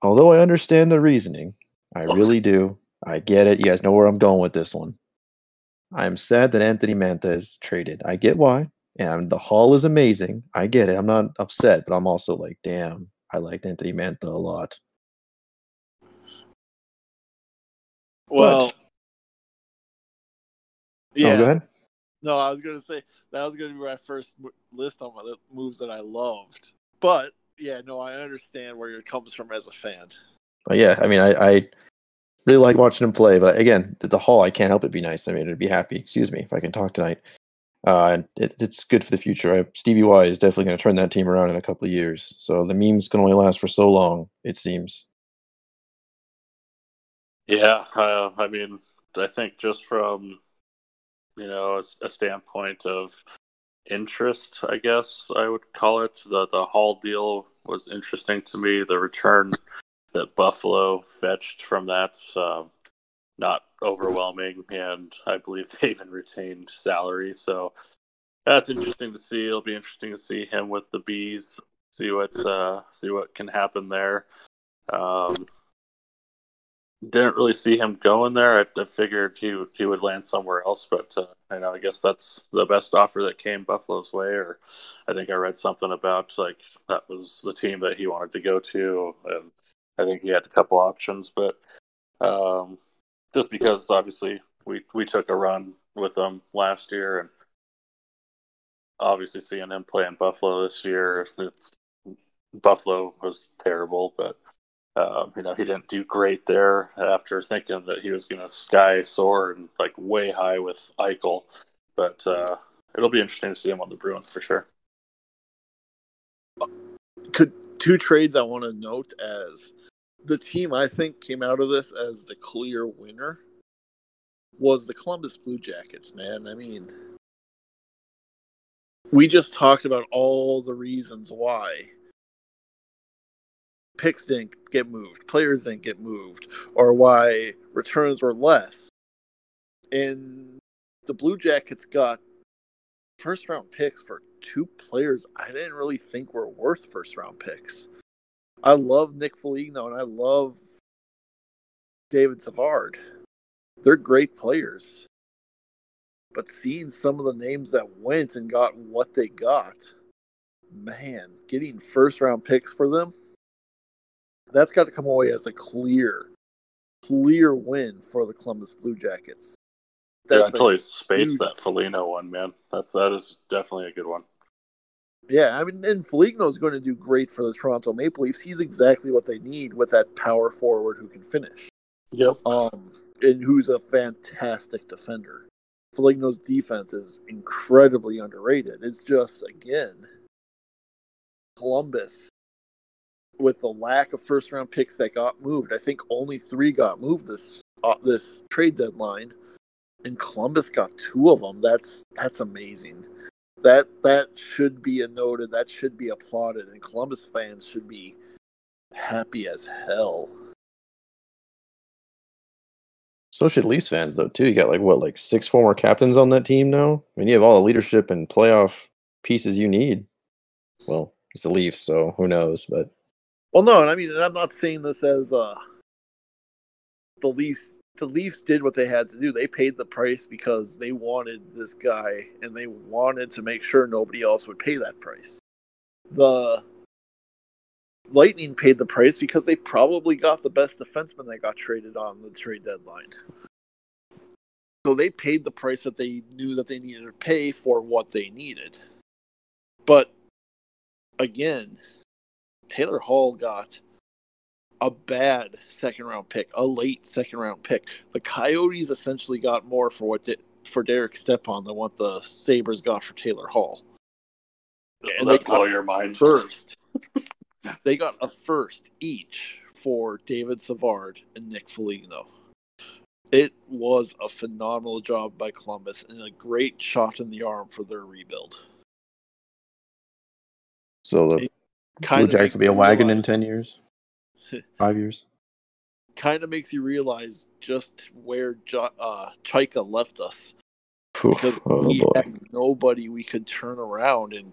although I understand the reasoning, I really do. I get it. You guys know where I'm going with this one. I'm sad that Anthony Mantha is traded. I get why. And the haul is amazing. I get it. I'm not upset, but I'm also like, damn, I liked Anthony Mantha a lot. Well, But- yeah. Oh, go ahead. No, I was gonna say that was gonna be my first list on my moves that I loved. But yeah, no, I understand where it comes from as a fan. But yeah, I mean, I, I really like watching him play, but again, the, the haul, I can't help it be nice. I mean, it'd be happy. Excuse me if I can talk tonight. Uh, and it, it's good for the future. I, Stevie Y is definitely going to turn that team around in a couple of years. So the memes can only last for so long, it seems. Yeah, uh, I mean, I think just from you know a standpoint of interest, I guess I would call it the the Hall deal was interesting to me. The return that Buffalo fetched from that, um, not overwhelming, and I believe they even retained salary. So that's interesting to see. It'll be interesting to see him with the bees. See what uh, see what can happen there. Um, didn't really see him going there. I, I figured he he would land somewhere else, but uh, you know, I guess that's the best offer that came Buffalo's way. Or I think I read something about like that was the team that he wanted to go to, and I think he had a couple options, but um, just because obviously we we took a run with him last year, and obviously seeing him play in Buffalo this year, it's Buffalo was terrible, but um, you know, he didn't do great there after thinking that he was going to sky soar and like way high with Eichel. But uh, it'll be interesting to see him on the Bruins for sure. Could two trades I want to note as the team I think came out of this as the clear winner was the Columbus Blue Jackets, man. I mean, we just talked about all the reasons why picks didn't get moved, players didn't get moved, or why returns were less. And the Blue Jackets got first round picks for two players I didn't really think were worth first round picks. I love Nick Foligno and I love David Savard. They're great players. But seeing some of the names that went and got what they got, man, getting first round picks for them, that's got to come away as a clear, clear win for the Columbus Blue Jackets. yeah, That's totally spaced huge- that Foligno one, man. That's that is definitely a good one. Yeah, I mean, and Foligno is going to do great for the Toronto Maple Leafs. He's exactly what they need with that power forward who can finish, Yep. um, and who's a fantastic defender. Foligno's defense is incredibly underrated. It's just again, Columbus with the lack of first round picks that got moved. I think only three got moved this uh, this trade deadline, and Columbus got two of them. That's that's amazing. That that should be a noted. That should be applauded, and Columbus fans should be happy as hell. So should Leafs fans though too. You got like what, like six former captains on that team now. I mean, you have all the leadership and playoff pieces you need. Well, it's the Leafs, so who knows? But Well, no, and I mean, and I'm not saying this as uh, the Leafs. The Leafs did what they had to do. They paid the price because they wanted this guy, and they wanted to make sure nobody else would pay that price. The Lightning paid the price because they probably got the best defenseman that got traded on the trade deadline. So they paid the price that they knew that they needed to pay for what they needed. But again, Taylor Hall got a bad second round pick, a late second round pick. The Coyotes essentially got more for what did, for Derek Stepan than what the Sabres got for Taylor Hall. Does And that they blow got your mind? First, they got a first each for David Savard and Nick Foligno. It was a phenomenal job by Columbus and a great shot in the arm for their rebuild. so the It Blue Jackets will be a wagon in ten years, five years. kind of makes you realize just where jo- uh, Chayka left us Phew, because oh we boy. had nobody we could turn around and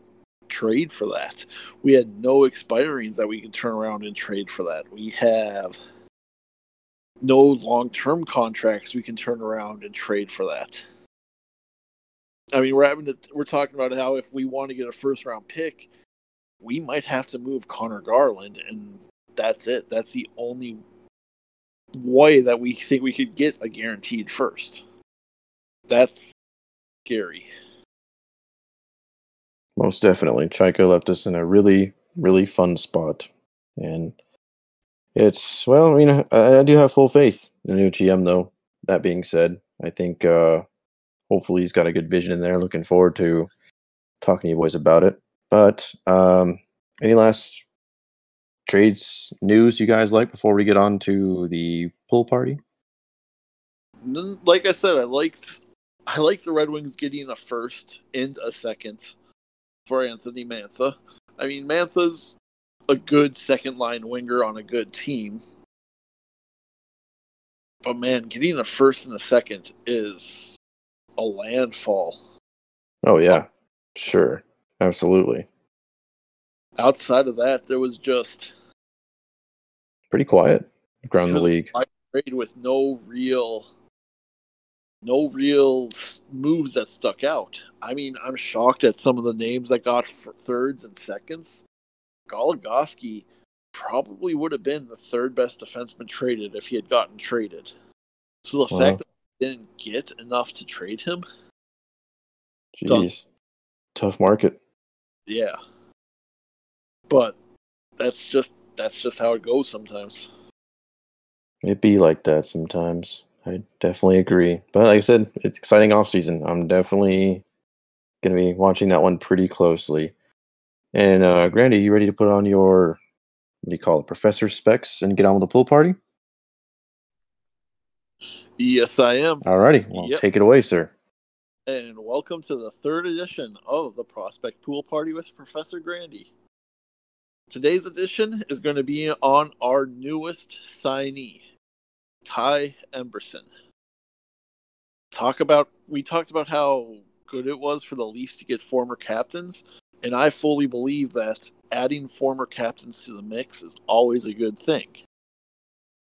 trade for that. We had no expirings that we could turn around and trade for that. We have no long-term contracts we can turn around and trade for that. I mean, we're having to, we're talking about how if we want to get a first-round pick, we might have to move Conor Garland, and that's it. That's the only way that we think we could get a guaranteed first. That's scary. Most definitely. Chayka left us in a really, really fun spot. And it's, well, I mean, I, I do have full faith in the new GM, though. That being said, I think uh, hopefully he's got a good vision in there. Looking forward to talking to you boys about it. But um, any last trades news you guys like before we get on to the pool party? Like I said, I liked I liked the Red Wings getting a first and a second for Anthony Mantha. I mean, Mantha's a good second line winger on a good team. But man, getting a first and a second is a landfall. Oh, yeah, sure. Absolutely. Outside of that, there was just Pretty quiet around the league. I trade with no real no real moves that stuck out. I mean, I'm shocked at some of the names that got for thirds and seconds. Goligoski probably would have been the third best defenseman traded if he had gotten traded. So the Wow. fact that we didn't get enough to trade him, Jeez. Tough market. Yeah. But that's just that's just how it goes sometimes. It be like that sometimes. I definitely agree. But like I said, it's exciting off season. I'm definitely gonna be watching that one pretty closely. And uh Grandy, you ready to put on your what do you call it, professor specs and get on with the pool party? Yes, I am. Alrighty, well Yep. take it away, sir. And welcome to the third edition of the Prospect Pool Party with Professor Grandy. Today's edition is going to be on our newest signee, Ty Emberson. Talk about we talked about how good it was for the Leafs to get former captains, and I fully believe that adding former captains to the mix is always a good thing.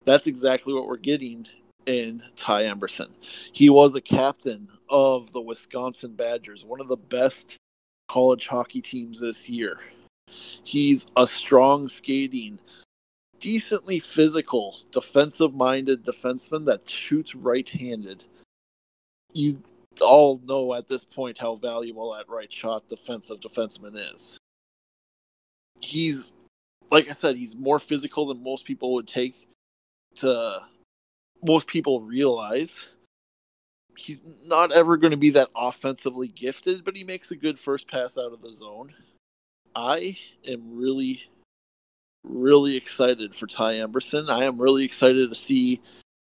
That's exactly what we're getting in Ty Emberson. He was a captain of the Wisconsin Badgers, one of the best college hockey teams this year. He's a strong skating, decently physical, defensive minded defenseman that shoots right handed. You all know at this point how valuable that right shot defensive defenseman is. He's, like I said, he's more physical than most people would take to most people realize he's not ever going to be that offensively gifted, but he makes a good first pass out of the zone. I am really, really excited for Ty Emberson. I am really excited to see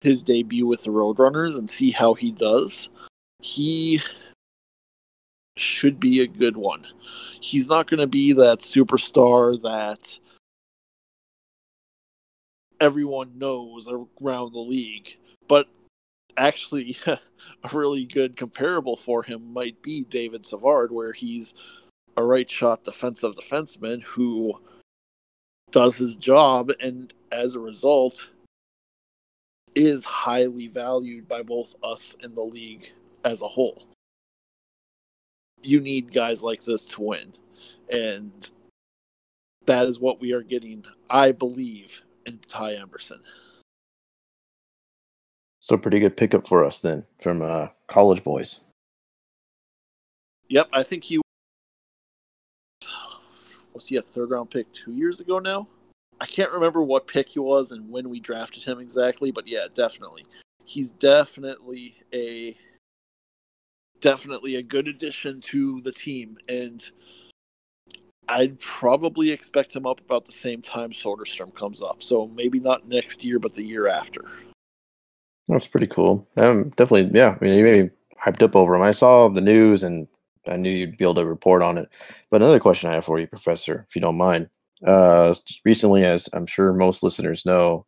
his debut with the Roadrunners and see how he does. He should be a good one. He's not going to be that superstar that everyone knows around the league. But actually, a really good comparable for him might be David Savard, where he's a right shot defensive defenseman who does his job and as a result is highly valued by both us and the league as a whole. You need guys like this to win. And that is what we are getting, I believe, and Ty Emberson. So pretty good pickup for us then from uh, college boys. Yep, I think he was he a third round pick two years ago now. I can't remember what pick he was and when we drafted him exactly, but yeah, definitely. He's definitely a definitely a good addition to the team and I'd probably expect him up about the same time Soderstrom comes up. So maybe not next year, but the year after. That's pretty cool. Um, definitely, yeah. I mean, you made me hyped up over him. I saw the news and I knew you'd be able to report on it. But another question I have for you, Professor, if you don't mind. Uh, recently, as I'm sure most listeners know,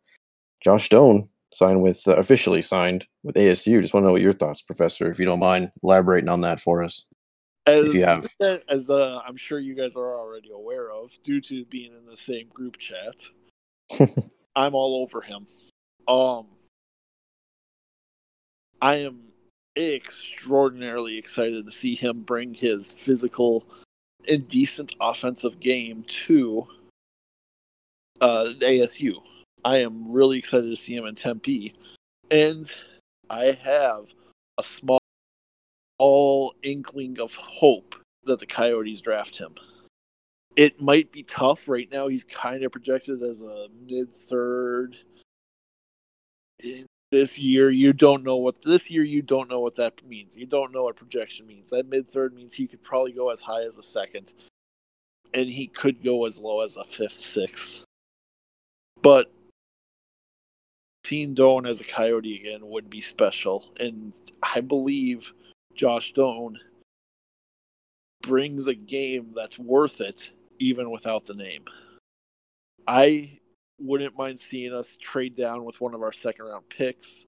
Josh Doan signed with uh, officially signed with ASU. Just want to know what your thoughts, Professor, if you don't mind elaborating on that for us. As, have. as uh, I'm sure you guys are already aware of, due to being in the same group chat, I'm all over him. Um, I am extraordinarily excited to see him bring his physical and decent offensive game to uh, ASU. I am really excited to see him in Tempe, and I have a small all inkling of hope that the Coyotes draft him. It might be tough right now. He's kind of projected as a mid third. This year, you don't know what this year you don't know what that means. You don't know what projection means. That mid third means he could probably go as high as a second, and he could go as low as a fifth, sixth. But seeing Doan as a Coyote again would be special, and I believe Josh Doan brings a game that's worth it even without the name. I wouldn't mind seeing us trade down with one of our second round picks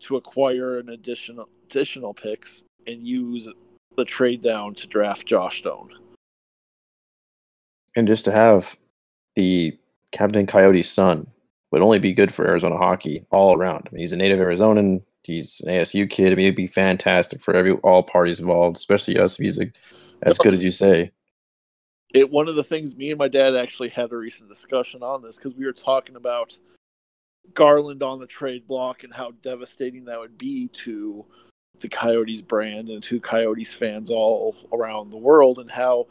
to acquire an additional additional picks and use the trade down to draft Josh Doan. And just to have the Captain Coyote's son would only be good for Arizona hockey all around. I mean, he's a native Arizonan. He's an ASU kid. I mean, it'd be fantastic for every all parties involved, especially us if he's a, as good as you say. It one of the things me and my dad actually had a recent discussion on this because we were talking about Garland on the trade block and how devastating that would be to the Coyotes brand and to Coyotes fans all around the world, and how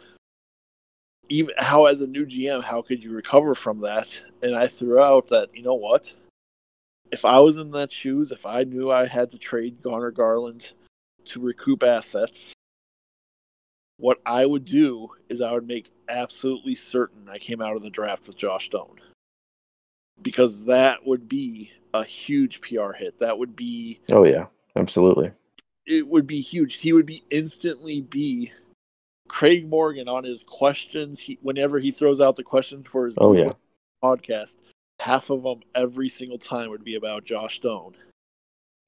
even how as a new GM, how could you recover from that? And I threw out that you know what, if I was in that shoes, if I knew I had to trade Garner Garland to recoup assets, what I would do is I would make absolutely certain I came out of the draft with Josh Doan. Because that would be a huge PR hit. That would be Oh yeah, absolutely. It would be huge. He would be instantly be Craig Morgan on his questions. He whenever he throws out the question for his oh, yeah. podcast, half of them every single time would be about Josh Doan.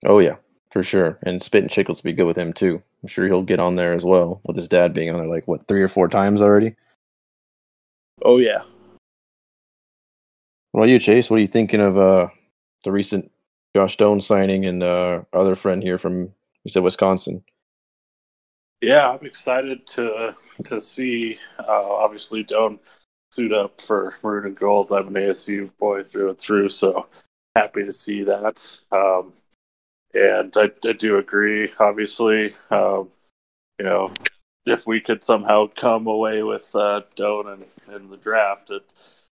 Oh yeah, for sure. And Spittin' Chiclets will be good with him too. I'm sure he'll get on there as well, with his dad being on there like what three or four times already. Oh yeah. What about you, Chase? What are you thinking of uh, the recent Josh Doan signing and uh, our other friend here from you said Wisconsin? Yeah, I'm excited to to see. Uh, obviously, Doan suit up for maroon and gold. I'm an ASU boy through and through, so happy to see that. Um, and I, I, do agree. Obviously, um, you know, if we could somehow come away with uh, Doan in, in the draft, it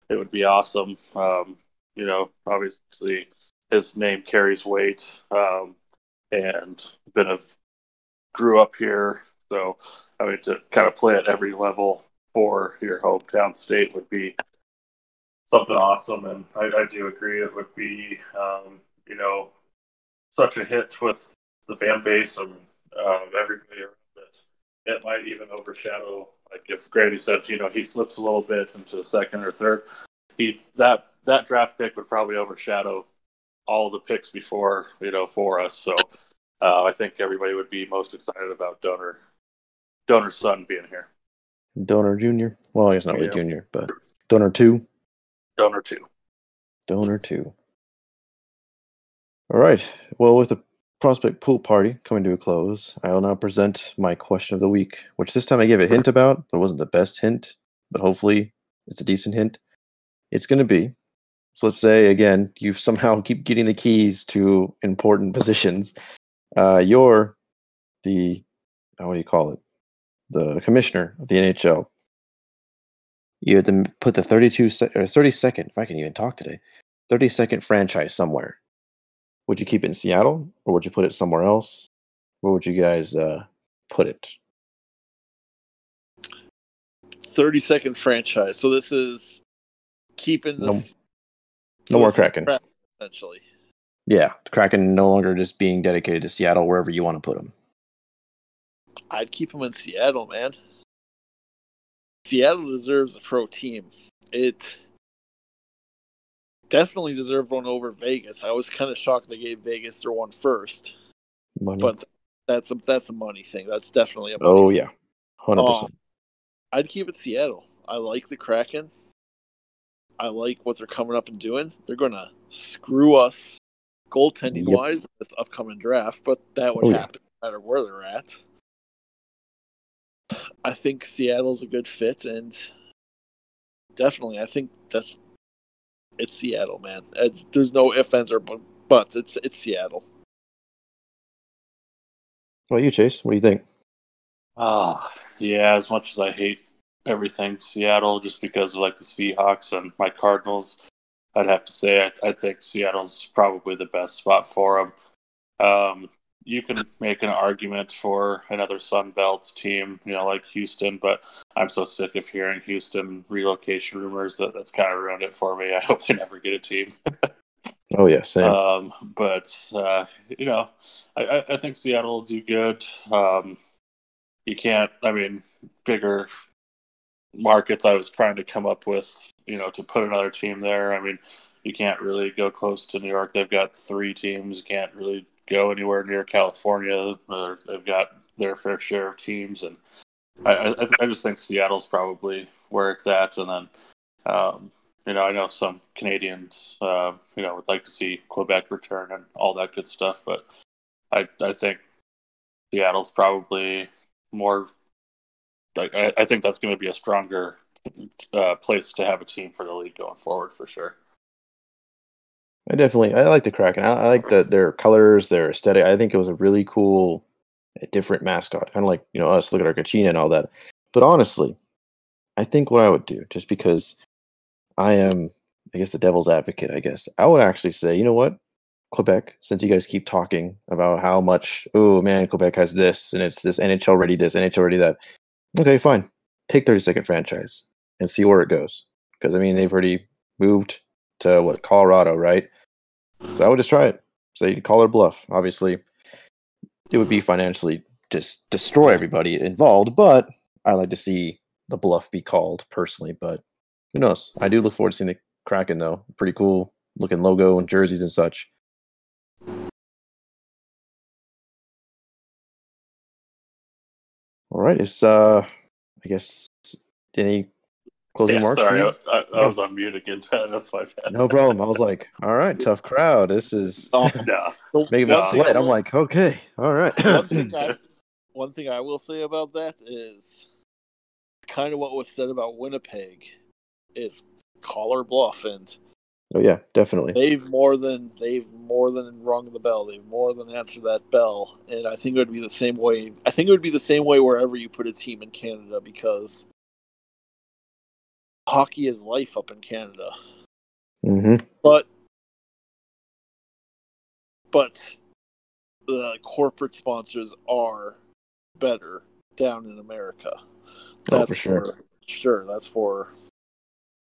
it would be awesome. Um, you know, obviously his name carries weight, um, and been a grew up here, so I mean to kind of play at every level for your hometown state would be something awesome, and I, I do agree it would be um, you know such a hit with the fan base and um, everybody around it. It might even overshadow like if Grady said, you know, he slips a little bit into the second or third, he that that draft pick would probably overshadow all the picks before you know for us. So uh, I think everybody would be most excited about Donor donor son being here. Donor Junior. Well, I guess not really Junior, but Donor two. Donor two. Donor two. All right. Well, with the prospect pool party coming to a close, I will now present my question of the week, which this time I gave a hint about, but it wasn't the best hint, but hopefully it's a decent hint. It's going to be so let's say again, you somehow keep getting the keys to important positions. Uh, you're the what do you call it? The commissioner of the NHL. You had to put the 32 se- or 30 second, if I can even talk today, 30 second franchise somewhere. Would you keep it in Seattle or would you put it somewhere else? Where would you guys uh, put it? 30 second franchise. So this is keeping the no, no more Kraken. Essentially. Yeah, Kraken no longer just being dedicated to Seattle wherever you want to put them. I'd keep them in Seattle, man. Seattle deserves a pro team. It definitely deserved one over Vegas. I was kind of shocked they gave Vegas their one first. Money. But that's a that's a money thing. That's definitely a Oh thing. yeah. 100%. Um, I'd keep it Seattle. I like the Kraken. I like what they're coming up and doing. They're going to screw us goaltending yep. wise this upcoming draft, but that would oh, happen yeah. no matter where they're at. I think Seattle's a good fit, and definitely, I think that's it's Seattle, man. There's no ifs, ands, or buts. It's it's Seattle. What you, Chase? What do you think? Ah, uh, yeah. As much as I hate everything Seattle just because of like the Seahawks and my Cardinals. I'd have to say I, I think Seattle's probably the best spot for them. Um, you can make an argument for another Sun Belt team, you know, like Houston, but I'm so sick of hearing Houston relocation rumors that that's kind of ruined it for me. I hope they never get a team. oh yeah, same. Um, but uh, you know, I, I think Seattle will do good. Um, you can't. I mean, bigger markets I was trying to come up with, you know, to put another team there. I mean, you can't really go close to New York. They've got three teams. You can't really go anywhere near California. they've got their fair share of teams, and I, I, I, just think Seattle's probably where it's at. And then, um, you know, I know some Canadians, uh, you know, would like to see Quebec return and all that good stuff, but I, I think Seattle's probably more I, I think that's going to be a stronger uh, place to have a team for the league going forward for sure. I definitely I like the Kraken. I, I like the, their colors, their aesthetic. I think it was a really cool, different mascot, kind of like you know us. Look at our Kachina and all that. But honestly, I think what I would do, just because I am, I guess, the devil's advocate. I guess I would actually say, you know what, Quebec, since you guys keep talking about how much, oh man, Quebec has this and it's this NHL ready, this NHL ready, that. Okay, fine. Take 30 second franchise and see where it goes. Because I mean, they've already moved to what Colorado, right? So I would just try it. So you call her bluff. Obviously, it would be financially just destroy everybody involved, but I like to see the bluff be called personally. But who knows? I do look forward to seeing the Kraken though. Pretty cool looking logo and jerseys and such. All right, it's uh, I guess any closing Yeah, remarks? sorry, for I, you? I, I was on mute again. That's my bad. No problem. I was like, all right, tough crowd. This is Oh, Nah. making me No. sweat. I'm like, okay, all right. one thing I one thing I will say about that is kind of what was said about Winnipeg is collar bluff and oh yeah, definitely. they've more than they've more than rung the bell. They've more than answered that bell. And I think it would be the same way I think it would be the same way wherever you put a team in Canada because hockey is life up in Canada. hmm But but the corporate sponsors are better down in America. Oh, for sure. for sure. That's for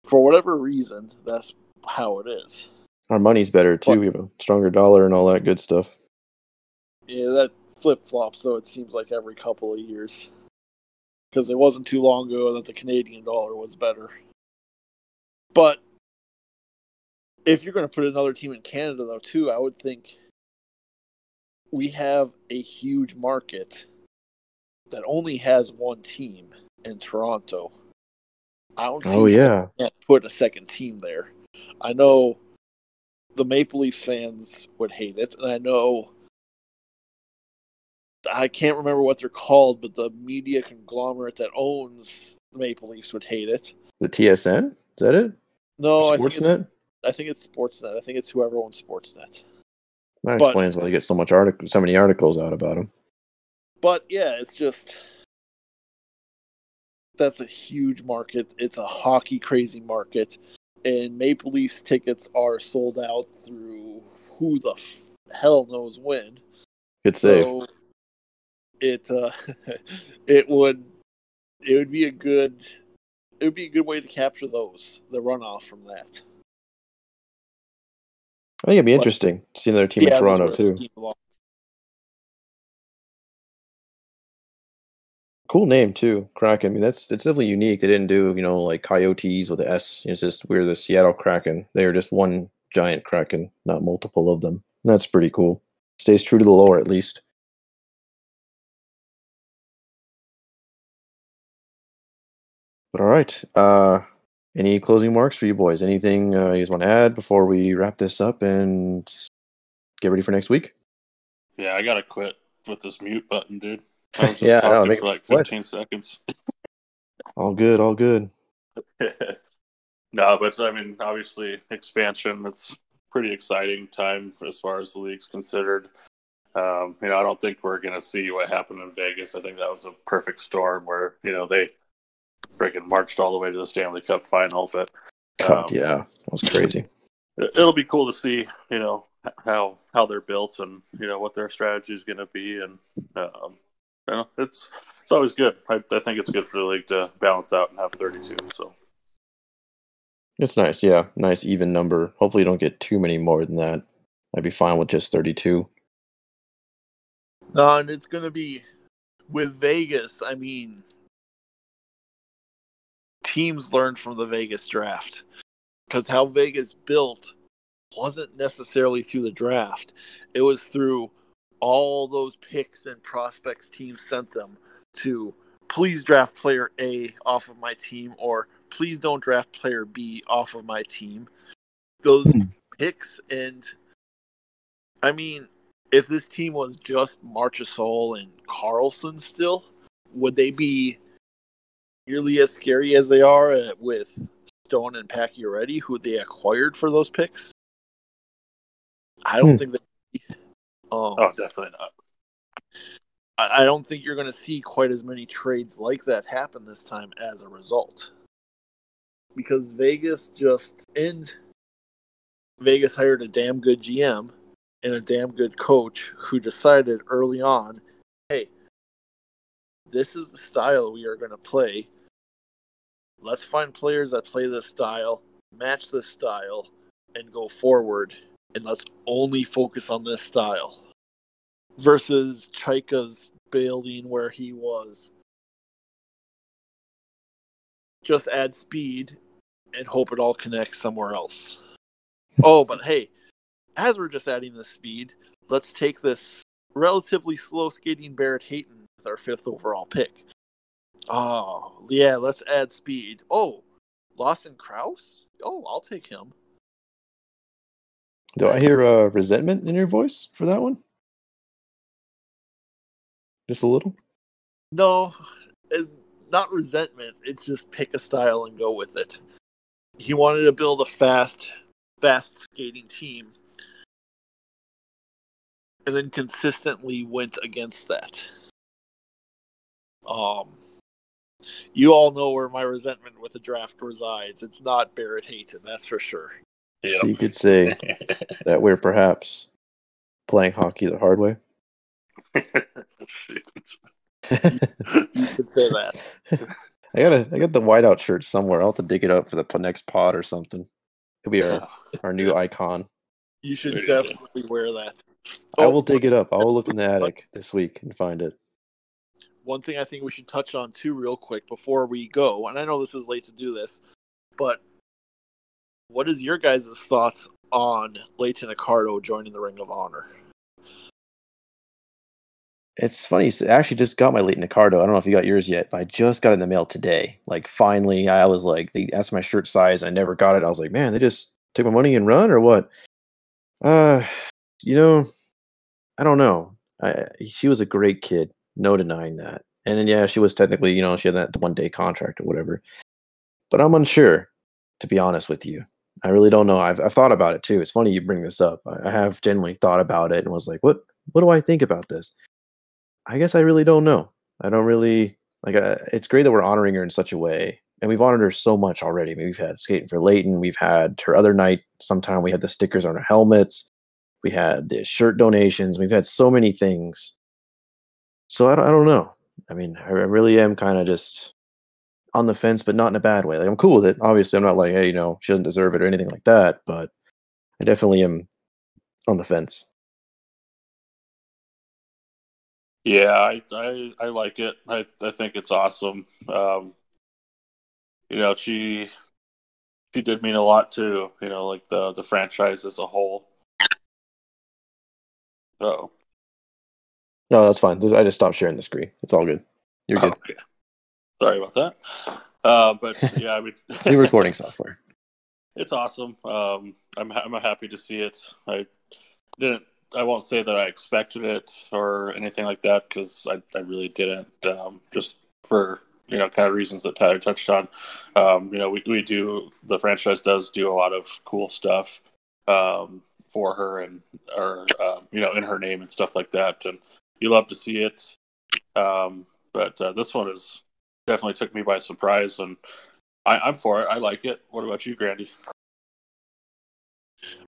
for whatever reason. That's how it is. Our money's better too. We have a stronger dollar and all that good stuff. Yeah, that flip flops though. It seems like every couple of years, because it wasn't too long ago that the Canadian dollar was better. But if you're going to put another team in Canada though, too, I would think we have a huge market that only has one team in Toronto. I don't oh, see Oh yeah, can't put a second team there. I know the Maple Leaf fans would hate it, and I know I can't remember what they're called, but the media conglomerate that owns the Maple Leafs would hate it. the TSN is that it? No, I think it's, Sportsnet. I think it's Sportsnet. I think it's whoever owns Sportsnet. That but- explains why they get so much article, so many articles out about him. But yeah, it's just that's a huge market. It's a hockey crazy market, and Maple Leafs tickets are sold out through who the f- hell knows when. Good save. So it uh, it would it would be a good it would be a good way to capture those the runoff from that. I think it'd be but- interesting to see another team Yeah, in Toronto those were the too. Cool name too, Kraken. I mean, that's it's definitely unique. They didn't do you know like Coyotes with the S. It's just we're the Seattle Kraken. They are just one giant Kraken, not multiple of them. That's pretty cool. Stays true to the lore at least. But all right. Uh, any closing remarks for you boys? Anything uh, you guys want to add before we wrap this up and get ready for next week? Yeah, I gotta quit with this mute button, dude. I was just Yeah, I know, talking make for like sweat. 15 seconds. All good. All good. no, but I mean, obviously, expansion. It's pretty exciting time for, as far as the league's considered. Um, you know, I don't think we're going to see what happened in Vegas. I think that was a perfect storm where you know they freaking marched all the way to the Stanley Cup final. But God, Um, yeah, that was crazy. it- it'll be cool to see, you know, how how they're built and you know what their strategy is going to be, and um, you know, it's it's always good. I, I think it's good for the league to balance out and have 32. So It's nice, yeah, nice even number. Hopefully, you don't get too many more than that. I'd be fine with just thirty-two. No, and it's going to be with Vegas. I mean, teams learned from the Vegas draft because how Vegas built wasn't necessarily through the draft, it was through all those picks and prospects teams sent them to please draft player A off of my team or please don't draft player B off of my team. Those Hmm. picks and I mean, if this team was just Marchessault and Karlsson still, would they be nearly as scary as they are uh, with Stone and Pacioretty, who they acquired for those picks? I don't Hmm. think they. Um, oh, definitely not. I I don't think you're going to see quite as many trades like that happen this time as a result. Because Vegas just and Vegas hired a damn good GM and a damn good coach who decided early on, hey, this is the style we are going to play. Let's find players that play this style, match this style, and go forward. And let's only focus on this style versus Chayka's building where he was. Just add speed and hope it all connects somewhere else. oh, but hey, as we're just adding the speed, let's take this relatively slow skating Barrett Hayton with our fifth overall pick. Oh, yeah, let's add speed. Oh, Lawson Crouse? Oh, I'll take him. Do I hear uh, resentment in your voice for that one? Just a little? No, not resentment. It's just pick a style and go with it. He wanted to build a fast, fast skating team, and then consistently went against that. Um, you all know where my resentment with the draft resides. It's not Barrett Hayton, that's for sure. Yeah. So you could say that we're perhaps playing hockey the hard way. You could say that. I got a, I got the whiteout shirt somewhere. I'll have to dig it up for the next pod or something. It'll be our, our new icon. You should definitely wear that. I will dig it up. I will look in the attic this week and find it. One thing I think we should touch on too, real quick, before we go, and I know this is late to do this, but what is your guys' thoughts on Leighton Accardo joining the Ring of Honor? It's funny. I actually just got my Leighton Accardo. I don't know if you got yours yet, but I just got in the mail today. Like, finally, I was like, they asked my shirt size. I never got it. I was like, man, they just took my money and run or what? Uh, you know, I don't know. I, she was a great kid. No denying that. And then, yeah, she was technically, you know, she had that one day contract or whatever. But I'm unsure, to be honest with you. I really don't know. I've, I've thought about it too. It's funny you bring this up. I, I have genuinely thought about it and was like, what, what do I think about this? I guess I really don't know. I don't really like. Uh, it's great that we're honoring her in such a way, and we've honored her so much already. I mean, we've had skating for Leighton. We've had her other night. Sometime we had the stickers on her helmets. We had the shirt donations. We've had so many things. So I don't, I don't know. I mean, I really am kind of just on the fence, but not in a bad way. Like I'm cool with it. Obviously, I'm not like, hey, you know, she doesn't deserve it or anything like that. But I definitely am on the fence. Yeah, I, I I like it. I I think it's awesome. Um, you know, she she did mean a lot to you know like the the franchise as a whole. Oh, No, that's fine. I just stopped sharing the screen. It's all good. You're good. Okay. Sorry about that. Uh, but yeah, I mean, New recording software. it's awesome. Um, I'm I'm happy to see it. I didn't. I won't say that I expected it or anything like that because I, I really didn't. Um, just for you know kind of reasons that Tyler touched on. Um, you know, we we do the franchise does do a lot of cool stuff um, for her and or um, you know in her name and stuff like that, and you love to see it. Um, but uh, this one is definitely took me by surprise and. I, I'm for it. I like it. What about you, Grandy?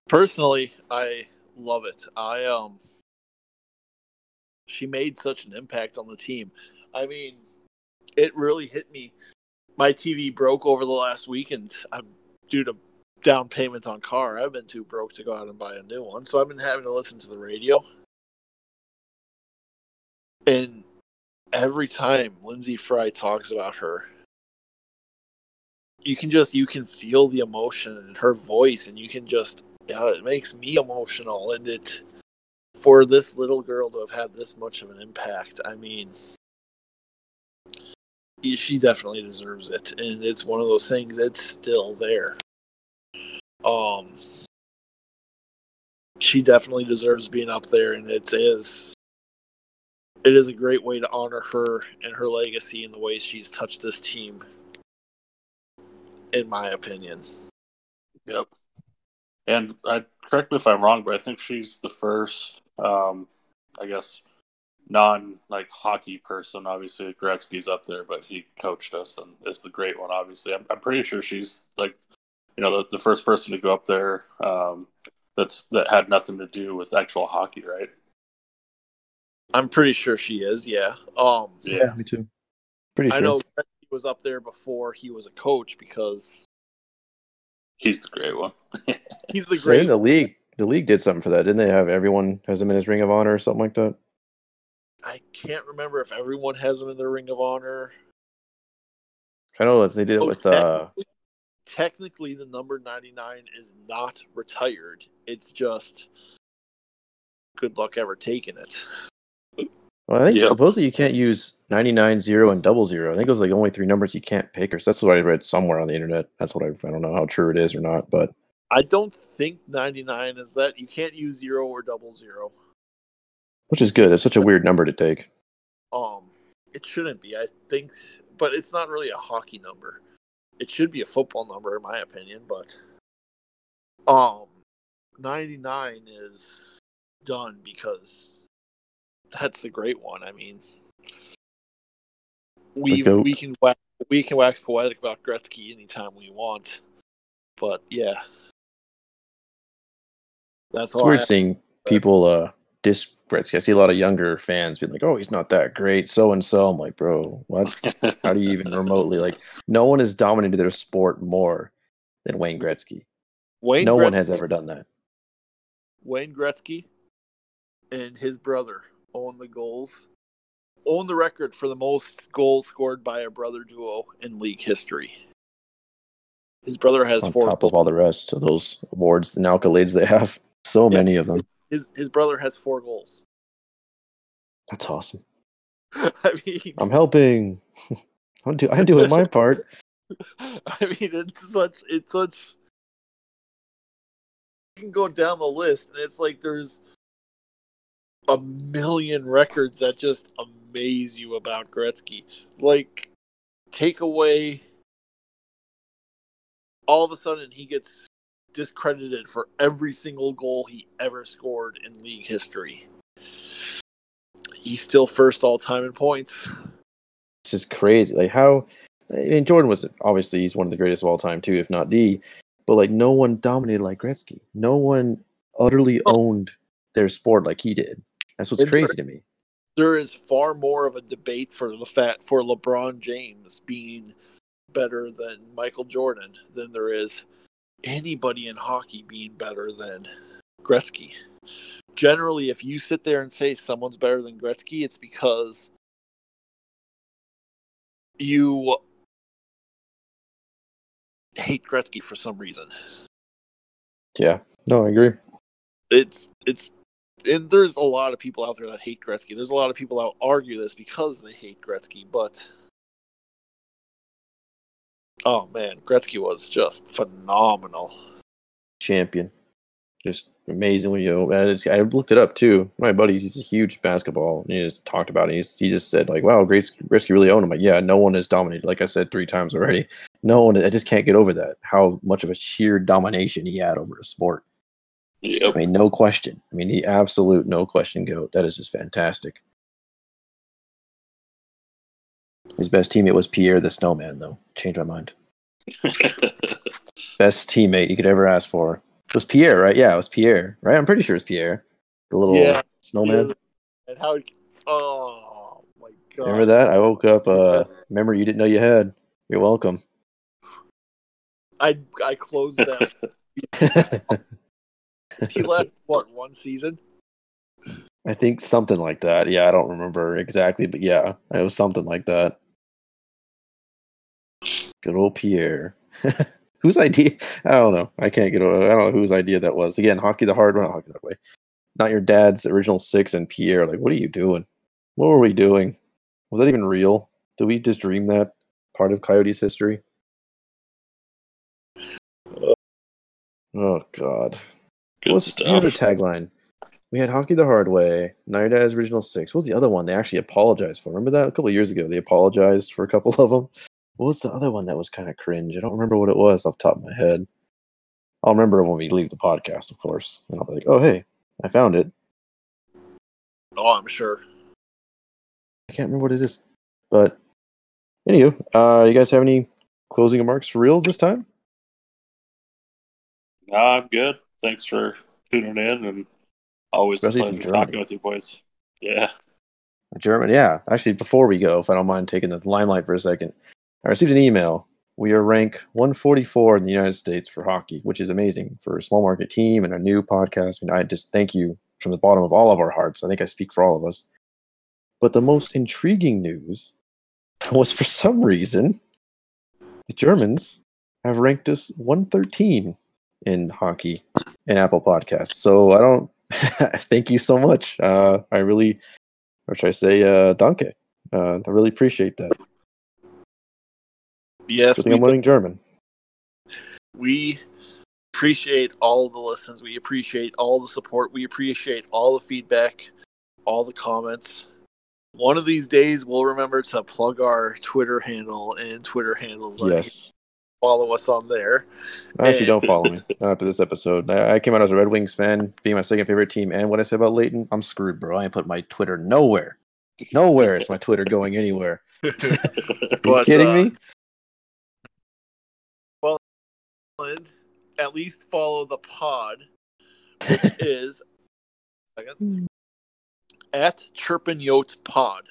Personally, I love it. I um she made such an impact on the team. I mean, it really hit me. My TV broke over the last weekend. I'm due to down payment on car. I've been too broke to go out and buy a new one, so I've been having to listen to the radio. And every time Lyndsey Fry talks about her, you can just you can feel the emotion in her voice and you can just yeah, it makes me emotional. And it for this little girl to have had this much of an impact i mean she definitely deserves it. And it's one of those things it's still there. Um she definitely deserves being up there and it is it is a great way to honor her and her legacy and the ways she's touched this team in my opinion Yep. And I correct me if I'm wrong, but I think she's the first, um, I guess, non like hockey person. Obviously, Gretzky's up there, but he coached us and is the great one. Obviously, I'm, I'm pretty sure she's like, you know, the, the first person to go up there. Um, that's that had nothing to do with actual hockey, right? I'm pretty sure she is yeah um Yeah. me too. Pretty sure. I know he was up there before he was a coach because He's the great one. he's the Yeah, great. the league, the league did something for that, didn't they? Have everyone has him in his ring of honor or something like that. I can't remember if everyone has him in their Ring of Honor. I know that they did it Oh, with uh, technically, technically, the number ninety nine is not retired. It's just good luck ever taking it. Well, I think Yep. supposedly you can't use 99, 0, and double zero. I think those are like the only three numbers you can't pick. Or that's what I read somewhere on the internet. That's what I, I don't know how true it is or not, but I don't think 99 is that. You can't use zero or double zero. which is good. It's such a weird number to take. Um, it shouldn't be. I think, but it's not really a hockey number. It should be a football number, in my opinion. But um, 99 is done because that's the great one. I mean, we we can wax, we can wax poetic about Gretzky anytime we want, but yeah, that's It's all. I weird have. seeing people uh diss Gretzky. I see a lot of younger fans being like, "Oh, he's not that great." So and so. I'm like, bro, what? How do you even remotely like? No one has dominated their sport more than Wayne Gretzky. Wayne no one has ever done that. Wayne Gretzky and his brother own the goals, own the record for the most goals scored by a brother duo in league history. His brother has On four. top of all the rest of those awards and accolades they have, so Yeah. many of them. his his brother has four goals. That's awesome. I mean, I'm helping. I'm, do- I'm doing my part. I mean, it's such it's such. You can go down the list, and it's like there's a million records that just amaze you about Gretzky. Like, take away. All of a sudden, he gets discredited for every single goal he ever scored in league history. He's still first all time in points. It's just crazy. Like how I mean, Jordan was obviously he's one of the greatest of all time too, if not the. But like no one dominated like Gretzky. No one utterly oh. owned their sport like he did. That's what's And crazy to me. there is far more of a debate for the fact for LeBron James being better than Michael Jordan than there is anybody in hockey being better than Gretzky. Generally, if you sit there and say someone's better than Gretzky, it's because you hate Gretzky for some reason. Yeah. No, I agree. It's it's and there's a lot of people out there that hate Gretzky. There's a lot of people that argue this because they hate Gretzky, but oh man, Gretzky was just phenomenal. Champion. Just amazing when you know. I looked it up too. My buddy, he's a huge basketball. He just talked about it. He's, he just said like, "Wow, Gretzky really owned him." Like, yeah, no one has dominated. Like I said three times already. No one. I just can't get over that. How much of a sheer domination he had over a sport. Yep. I mean, no question. I mean, the absolute no question goat. That is just fantastic. His best teammate was Pierre the Snowman, though. Change my mind. Best teammate you could ever ask for. It was Pierre, right? Yeah, it was Pierre, right? I'm pretty sure it's Pierre. The little Yeah. snowman. And how oh my god. Remember that? I woke up, uh, memory you didn't know you had. You're welcome. I I closed that. he left what one season? I think something like that. Yeah, I don't remember exactly, but yeah, it was something like that. Good old Pierre. whose idea? I don't know. I can't get. I don't know whose idea that was. Again, hockey the hard way, hockey that way. Not your dad's original six and Pierre. Like, what are you doing? What were we doing? Was that even real? Did we just dream that part of Coyotes history? Oh God. Good What's the other stuff. tagline? We had hockey the hard way. Dad's original six. What was the other one? They actually apologized for. Remember that a couple of years ago? They apologized for a couple of them. What was the other one that was kind of cringe? I don't remember what it was off the top of my head. I'll remember when we leave the podcast, of course, and I'll be like, "Oh, hey, I found it." Oh, I'm sure. I can't remember what it is, but anywho, uh, you guys have any closing remarks for reals this time? No, I'm good. Thanks for tuning in and always Especially from talking with you boys. Yeah. German, yeah. Actually, before we go, if I don't mind taking the limelight for a second, I received an email. We are rank 144 in the United States for hockey, which is amazing for a small market team and a new podcast. And I just thank you from the bottom of all of our hearts. I think I speak for all of us. But the most intriguing news was for some reason, the Germans have ranked us 113 in hockey in Apple Podcasts. So I don't thank you so much. Uh, I really or should I say, uh, danke. Uh, I really appreciate that. Yes, Good thing I'm learning German. we appreciate all the listens. We appreciate all the support. We appreciate all the feedback, all the comments. One of these days, we'll remember to plug our Twitter handle and Twitter handles. Yes. Follow us on there. Actually, And- don't follow me after this episode. I, I came out as a Red Wings fan, being my second favorite team, and what I said about Leighton, I'm screwed, bro. I ain't put my Twitter nowhere. Nowhere is my Twitter going anywhere. Are you kidding uh, me? And at least follow the pod, which is second, at Chirpin Yotes Pod.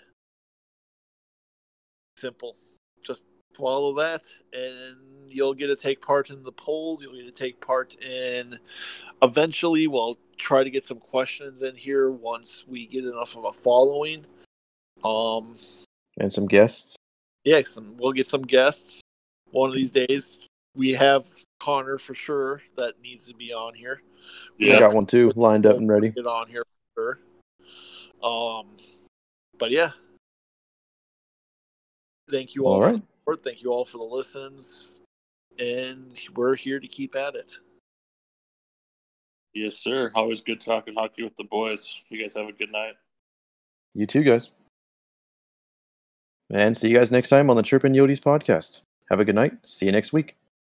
Simple. Just follow that, and you'll get to take part in the polls. You'll get to take part in. Eventually, we'll try to get some questions in here once we get enough of a following. Um, And some guests. yeah, some, we'll get some guests one of these days. We have Connor for sure that needs to be on here. I yeah. got one too, lined up and ready. Get on here for sure. Um, but yeah, thank you all. All for right. the support. Thank you all for the listens, and we're here to keep at it. Yes, sir. Always good talking hockey with the boys. You guys have a good night. You too, guys. And see you guys next time on the Chirpin Yotes podcast. Have a good night. See you next week.